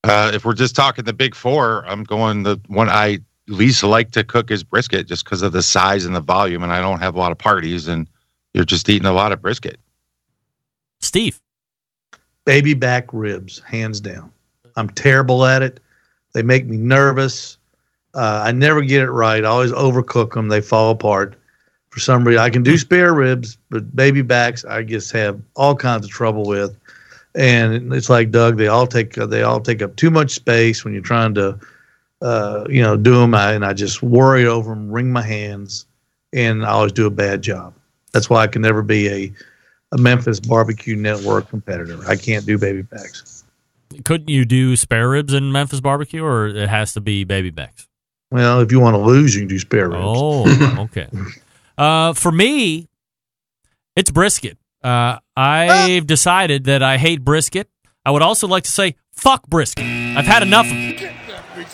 Uh, if we're just talking the big four, I'm going the one I least like to cook is brisket just because of the size and the volume. And I don't have a lot of parties, and you're just eating a lot of brisket. Steve. Baby back ribs, hands down. I'm terrible at it. They make me nervous. Uh, I never get it right. I always overcook them. They fall apart. For some reason, I can do spare ribs, but baby backs, I just have all kinds of trouble with. And it's like Doug. They all take they all take up too much space when you're trying to, uh, you know, do them. I, and I just worry over them, wring my hands, and I always do a bad job. That's why I can never be a a Memphis Barbecue Network competitor. I can't do baby backs. Couldn't you do spare ribs in Memphis barbecue, or it has to be baby backs? Well, if you want to lose, you can do spare ribs. Oh, (laughs) okay. Uh, for me, it's brisket. Uh, I've decided that I hate brisket. I would also like to say fuck brisket. I've had enough of it.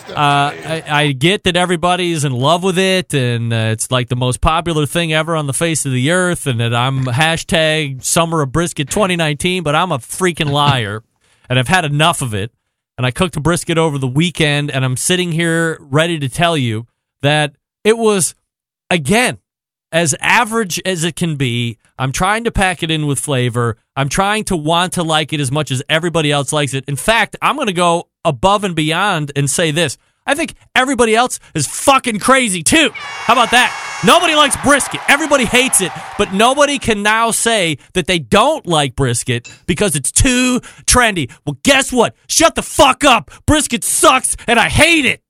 Uh, I, I, get that everybody's in love with it, and uh, it's like the most popular thing ever on the face of the earth, and that I'm hashtag Summer of Brisket 2019, but I'm a freaking liar, (laughs) and I've had enough of it. And I cooked a brisket over the weekend, and I'm sitting here ready to tell you that it was, again, as average as it can be. I'm trying to pack it in with flavor. I'm trying to want to like it as much as everybody else likes it. In fact, I'm going to go above and beyond and say this. I think everybody else is fucking crazy too. How about that? Nobody likes brisket. Everybody hates it, but nobody can now say that they don't like brisket because it's too trendy. Well, guess what? Shut the fuck up. Brisket sucks and I hate it.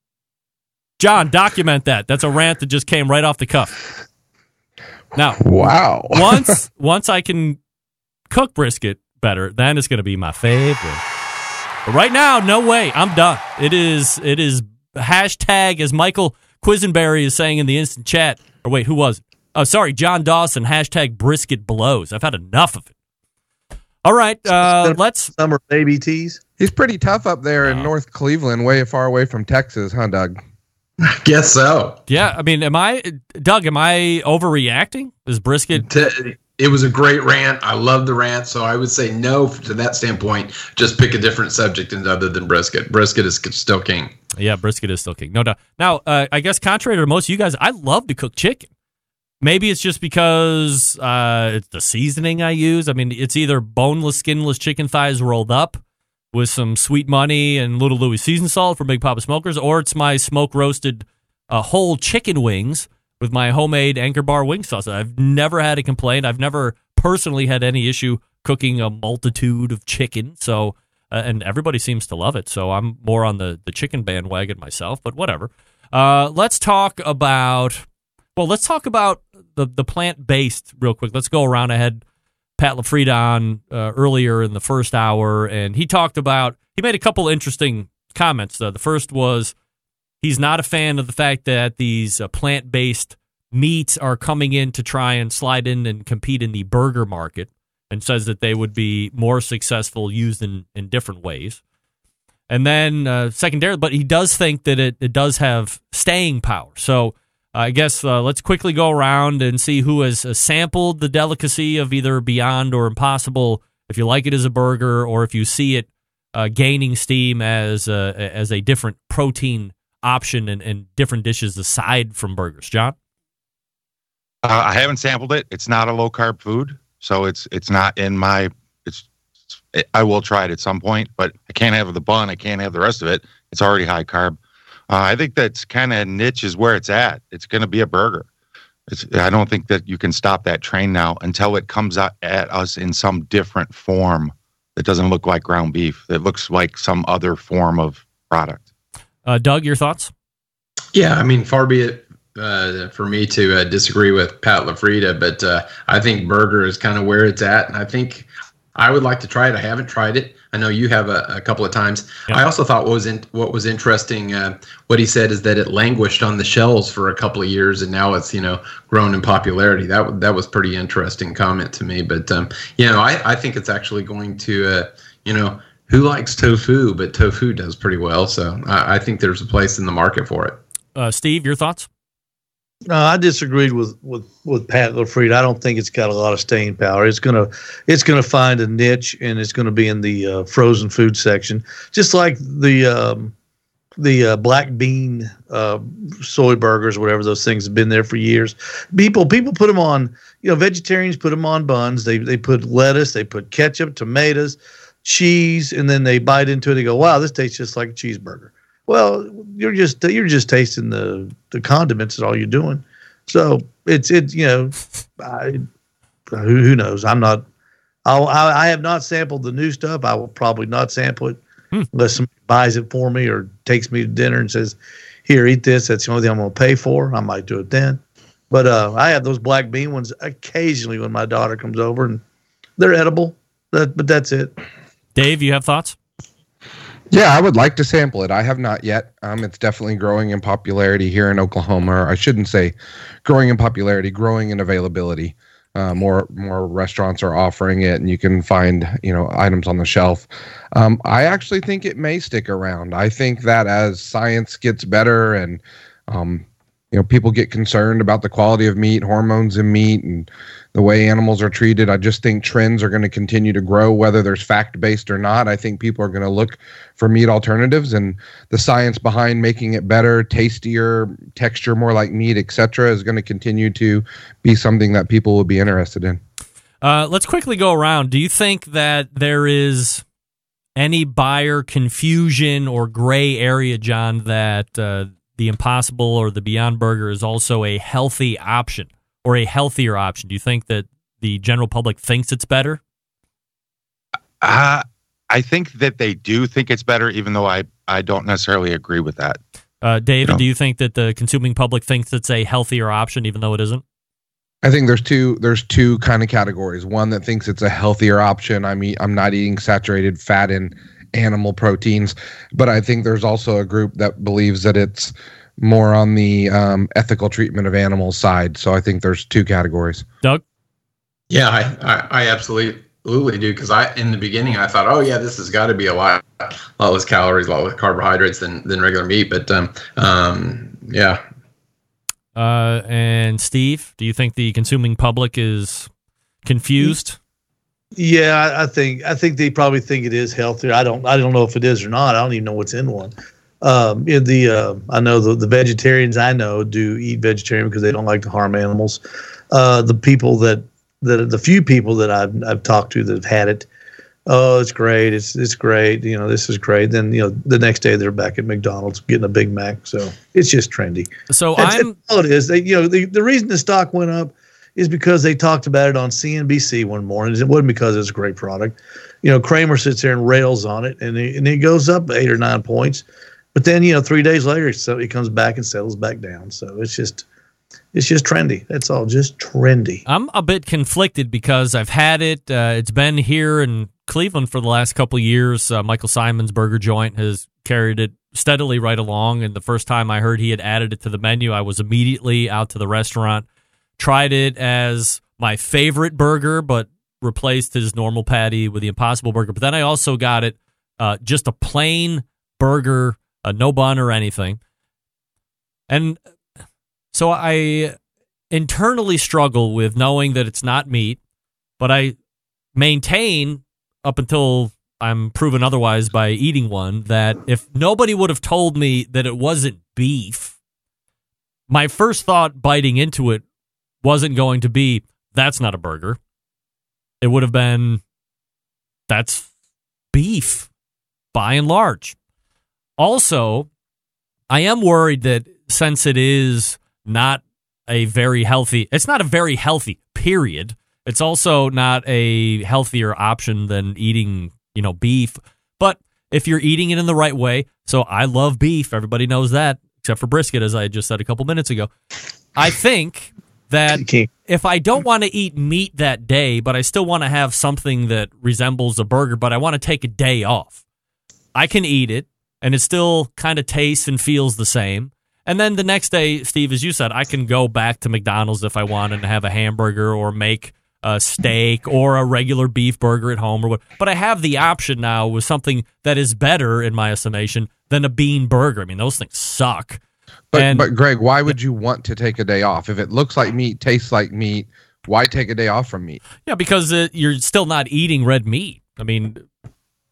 John, document that. That's a rant that just came right off the cuff. Now, wow. (laughs) once once I can cook brisket better, then it's going to be my favorite. But right now, no way. I'm done. It is it is hashtag as Michael Quisenberry is saying in the instant chat. Or wait, who was it? Oh, sorry, John Dawson. Hashtag brisket blows. I've had enough of it. All right, uh, let's summer baby teas. He's pretty tough up there in North Cleveland, way far away from Texas, huh, Doug? I guess so. Yeah, I mean, am I Doug? Am I overreacting? Is brisket? It was a great rant. I love the rant, so I would say no to that standpoint. Just pick a different subject other than brisket. Brisket is still king. Yeah, brisket is still king, no doubt. Now, uh, I guess contrary to most of you guys, I love to cook chicken. Maybe it's just because uh, it's the seasoning I use. I mean, it's either boneless, skinless chicken thighs rolled up with some sweet money and Little Louis season salt from Big Poppa Smokers, or it's my smoke roasted uh, whole chicken wings with my homemade Anchor Bar wing sauce. I've never had a complaint. I've never personally had any issue cooking a multitude of chicken. So, uh, and everybody seems to love it. So I'm more on the the chicken bandwagon myself. But whatever. Uh, let's talk about. Well, let's talk about the the plant based real quick. Let's go around ahead. Pat LaFrieda on uh, earlier in the first hour, and he talked about he made a couple interesting comments. Though. The first was he's not a fan of the fact that these uh, plant based meats are coming in to try and slide in and compete in the burger market, and says that they would be more successful used in, in different ways. And then uh, secondarily, but he does think that it, it does have staying power. So I guess uh, let's quickly go around and see who has uh, sampled the delicacy of either Beyond or Impossible. If you like it as a burger, or if you see it uh, gaining steam as a, as a different protein option and, and different dishes aside from burgers, John. Uh, I haven't sampled it. It's not a low carb food, so it's it's not in my. It's. It, I will try it at some point, but I can't have the bun. I can't have the rest of it. It's already high carb. Uh, I think that's kind of niche is where it's at. It's going to be a burger. It's, I don't think that you can stop that train now until it comes out at us in some different form that doesn't look like ground beef. That looks like some other form of product. Uh, Doug, your thoughts? Yeah, I mean, far be it uh, for me to uh, disagree with Pat LaFrieda, but uh, I think burger is kind of where it's at, and I think I would like to try it. I haven't tried it. I know you have a, a couple of times. Yeah. I also thought what was in, what was interesting. Uh, what he said is that it languished on the shelves for a couple of years, and now it's you know grown in popularity. That that was pretty interesting comment to me. But um, you know, I, I think it's actually going to uh, you know who likes tofu, but tofu does pretty well. So I, I think there's a place in the market for it. Uh, Steve, your thoughts? No, I disagreed with with with Pat LaFried. I don't think it's got a lot of staying power. It's gonna it's gonna find a niche, and it's gonna be in the uh, frozen food section, just like the um, the uh, black bean uh, soy burgers, whatever those things have been there for years. People people put them on. You know, vegetarians put them on buns. They they put lettuce, they put ketchup, tomatoes, cheese, and then they bite into it. They go, "Wow, this tastes just like a cheeseburger." Well, you're just you're just tasting the the condiments. Is all you're doing. So it's it's you know, I, who who knows? I'm not. I'll, I I have not sampled the new stuff. I will probably not sample it unless somebody buys it for me or takes me to dinner and says, "Here, eat this." That's the only thing I'm going to pay for. I might do it then. But uh, I have those black bean ones occasionally when my daughter comes over, and they're edible. That, but that's it. Dave, you have thoughts? Yeah, I would like to sample it. I have not yet. Um, it's definitely growing in popularity here in Oklahoma. I shouldn't say growing in popularity, growing in availability. Uh, more more restaurants are offering it, and you can find you know items on the shelf. Um, I actually think it may stick around. I think that as science gets better and um, you know people get concerned about the quality of meat, hormones in meat, and the way animals are treated, I just think trends are going to continue to grow, whether there's fact based or not. I think people are going to look for meat alternatives, and the science behind making it better, tastier, texture more like meat, etc., is going to continue to be something that people will be interested in. Uh, let's quickly go around. Do you think that there is any buyer confusion or gray area, John, that uh, the Impossible or the Beyond Burger is also a healthy option or a healthier option? Do you think that the general public thinks it's better? Uh, I think that they do think it's better, even though I, I don't necessarily agree with that. Uh, David, You know? do you think that the consuming public thinks it's a healthier option, even though it isn't? I think there's two there's two kind of categories. One that thinks it's a healthier option. I mean, I'm not eating saturated fat and animal proteins, but I think there's also a group that believes that it's more on the um, ethical treatment of animals side. So I think there's two categories. Doug? Yeah, I, I, I absolutely absolutely do because I in the beginning I thought, oh yeah, this has got to be a lot, lot less calories, a lot less carbohydrates than than regular meat. But um, um, yeah, Uh, and Steve, do you think the consuming public is confused? Yeah, I, think I think they probably think it is healthier. I don't I don't know if it is or not. I don't even know what's in one. Um, in the uh, I know the, the vegetarians I know do eat vegetarian because they don't like to harm animals. Uh, the people that that the few people that I've I've talked to that have had it, oh, it's great, it's it's great. You know, this is great. Then you know, the next day they're back at McDonald's getting a Big Mac. So it's just trendy. So I'm all it is. They, you know, the, the reason the stock went up is because they talked about it on CNBC one morning. It wasn't because it's a great product. You know, Cramer sits there and rails on it, and it, and it goes up eight or nine points. But then, you know, three days later, so it comes back and settles back down. So it's just, it's just trendy. That's all, just trendy. I'm a bit conflicted because I've had it. Uh, it's been here in Cleveland for the last couple years. Uh, Michael Symon's burger joint has carried it steadily right along. And the first time I heard he had added it to the menu, I was immediately out to the restaurant, tried it as my favorite burger, but replaced his normal patty with the Impossible Burger. But then I also got it uh, just a plain burger, uh, no bun or anything. And so I internally struggle with knowing that it's not meat, but I maintain up until I'm proven otherwise by eating one that if nobody would have told me that it wasn't beef, my first thought biting into it wasn't going to be that's not a burger. It would have been that's beef by and large. Also, I am worried that since it is not a very healthy, it's not a very healthy period. It's also not a healthier option than eating, you know, beef. But if you're eating it in the right way, so I love beef, everybody knows that, except for brisket, as I just said a couple minutes ago. I think that if I don't want to eat meat that day, but I still want to have something that resembles a burger, but I want to take a day off, I can eat it and it still kind of tastes and feels the same. And then the next day, Steve, as you said, I can go back to McDonald's if I want and have a hamburger or make a steak or a regular beef burger at home or what. But I have the option now with something that is better, in my estimation, than a bean burger. I mean, those things suck. But And- but Greg, why would you want to take a day off if it looks like meat, tastes like meat? Why take a day off from meat? Yeah, because it, you're still not eating red meat. I mean,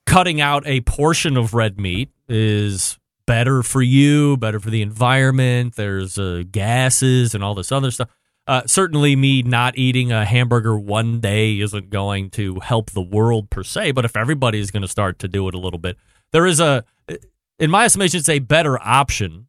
cutting out a portion of red meat is better for you, better for the environment. There's uh, gases and all this other stuff. Uh, certainly, me not eating a hamburger one day isn't going to help the world per se. But if everybody is going to start to do it a little bit, there is a, in my estimation, it's a better option.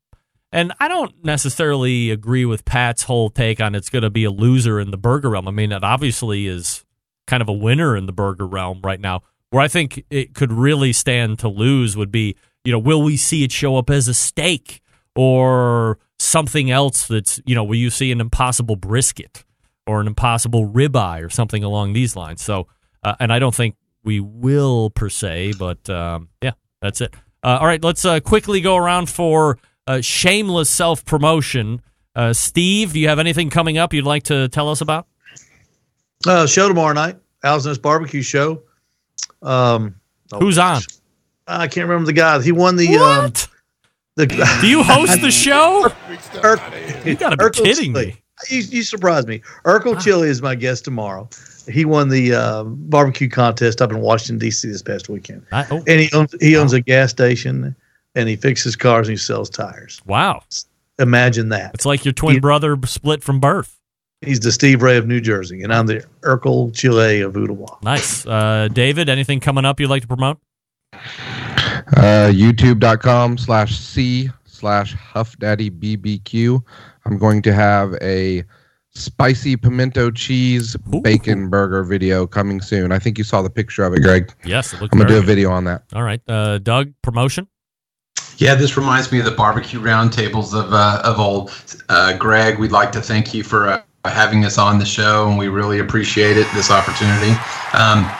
And I don't necessarily agree with Pat's whole take on it's going to be a loser in the burger realm. I mean, it obviously is kind of a winner in the burger realm right now. Where I think it could really stand to lose would be, you know, will we see it show up as a steak or something else that's, you know, will you see an impossible brisket or an impossible ribeye or something along these lines? So, uh, and I don't think we will per se, but um, yeah, that's it. Uh, all right, let's uh, quickly go around for uh, shameless self promotion. Uh, Steve, do you have anything coming up you'd like to tell us about? Uh, show tomorrow night, Al's Nest Barbecue Show. Um, oh, Who's on? I can't remember the guy. He won the. Um, the Do you host the show? (laughs) Ur- You gotta be Urkel kidding Chili. me. You, you surprised me. Urkel Chili is my guest tomorrow. He won the uh, barbecue contest up in Washington D.C. this past weekend, I, oh, and he owns he owns a gas station, and he fixes cars and he sells tires. wow. Imagine that. It's like your twin He- brother split from birth. He's the Steve Ray of New Jersey, and I'm the Urkel Chile of Ooltewah. Nice. Uh, David, anything coming up you'd like to promote? Uh, YouTube.com slash C slash Huff Daddy BBQ. I'm going to have a spicy pimento cheese bacon burger video coming soon. I think you saw the picture of it, Greg. Yes, it looks I'm gonna do very a video on that. All right. Uh, Doug, promotion? Yeah, this reminds me of the barbecue roundtables of uh, of old. Uh, Greg, we'd like to thank you for uh, having us on the show, and we really appreciate it. This opportunity. Um,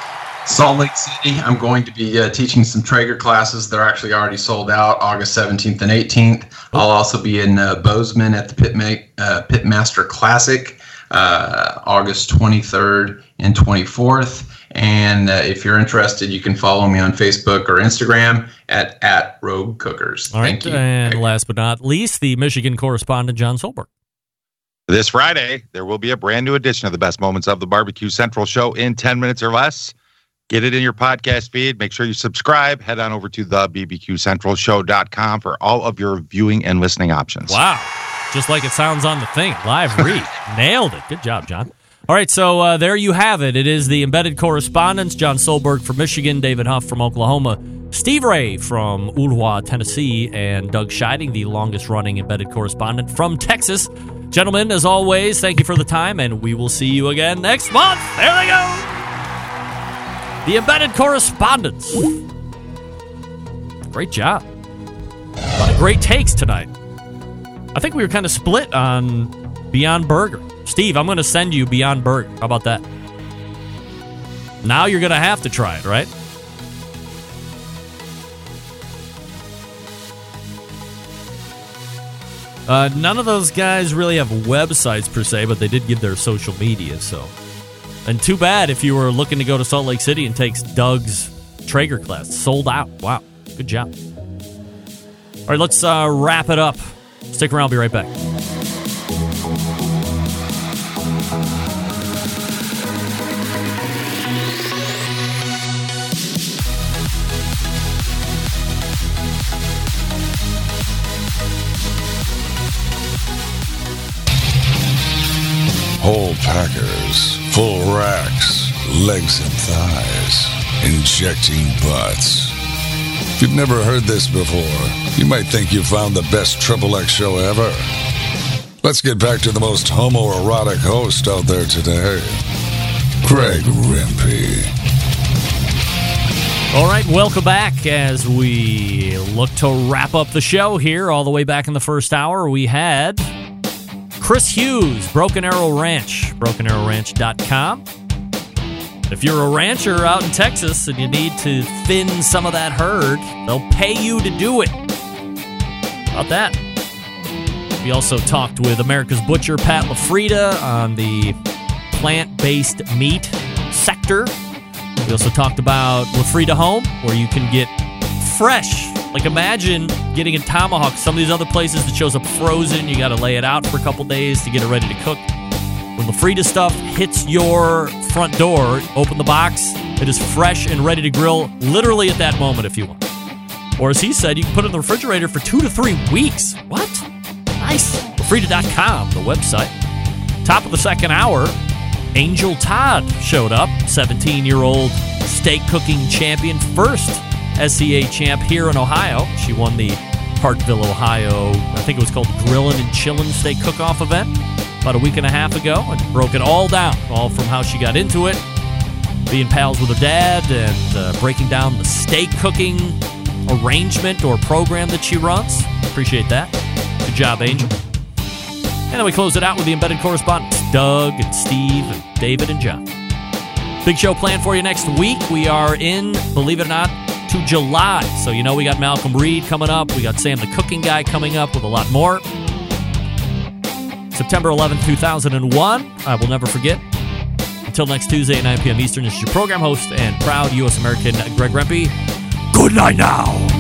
Salt Lake City, I'm going to be uh, teaching some Traeger classes. They're actually already sold out, August 17th and 18th. I'll also be in uh, Bozeman at the Pitma- uh, Pitmaster Classic, August 23rd and 24th. And uh, if you're interested, you can follow me on Facebook or Instagram at at Rogue Cookers. All right. Thank you. And last but not least, the Michigan correspondent, John Solberg. This Friday, there will be a brand new edition of the best moments of the Barbecue Central show in 10 minutes or less. Get it in your podcast feed. Make sure you subscribe. Head on over to the bbqcentralshow.com for all of your viewing and listening options. Wow. Just like it sounds on the thing. Live read. (laughs) Nailed it. Good job, John. All right, so uh, there you have it. It is the embedded correspondents John Solberg from Michigan, David Huff from Oklahoma, Steve Ray from Ooltewah, Tennessee, and Doug Scheiding, the longest running embedded correspondent from Texas. Gentlemen, as always, thank you for the time, and we will see you again next month. There they go. The embedded correspondents. Great job. A lot of great takes tonight. I think we were kind of split on Beyond Burger. Steve, I'm going to send you Beyond Burger. How about that? Now you're going to have to try it, right? Uh, none of those guys really have websites per se, but they did give their social media. So, and too bad if you were looking to go to Salt Lake City and take Doug's Traeger class, sold out. Wow, good job. All right, let's uh, wrap it up. Stick around. I'll be right back. Whole packers, full racks, legs and thighs, injecting butts. If you've never heard this before, you might think you found the best Triple X show ever. Let's get back to the most homoerotic host out there today, Craig Rimpey. All right, welcome back as we look to wrap up the show here. All the way back in the first hour, we had Chris Hughes, Broken Arrow Ranch, brokenarrowranch.com. If you're a rancher out in Texas and you need to thin some of that herd, they'll pay you to do it. How about that? We also talked with America's Butcher, Pat LaFrieda, on the plant based meat sector. We also talked about LaFrieda Home, where you can get fresh, Like imagine getting a tomahawk. Some of these other places that shows up frozen, you got to lay it out for a couple days to get it ready to cook. When the Frida stuff hits your front door, open the box. It is fresh and ready to grill literally at that moment if you want. Or as he said, you can put it in the refrigerator for two to three weeks. What? Nice. Frida.com, the website. Top of the second hour, Angel Todd showed up, 17 year old steak cooking champion, first SCA champ here in Ohio. She won the Parkville, Ohio, I think it was called Grillin' and Chillin' Steak Cook Off event about a week and a half ago and broke it all down, all from how she got into it, being pals with her dad, and uh, breaking down the steak cooking arrangement or program that she runs. Appreciate that. Good job, Angel. And then we close it out with the embedded correspondents Doug and Steve and David and John. Big show planned for you next week. We are in, believe it or not, to July. So, you know, we got Malcolm Reed coming up. We got Sam the Cooking Guy coming up with a lot more. September 11th, 2001. I will never forget. Until next Tuesday at 9 p.m. Eastern, this is your program host and proud U.S. American Greg Rempe. Good night now.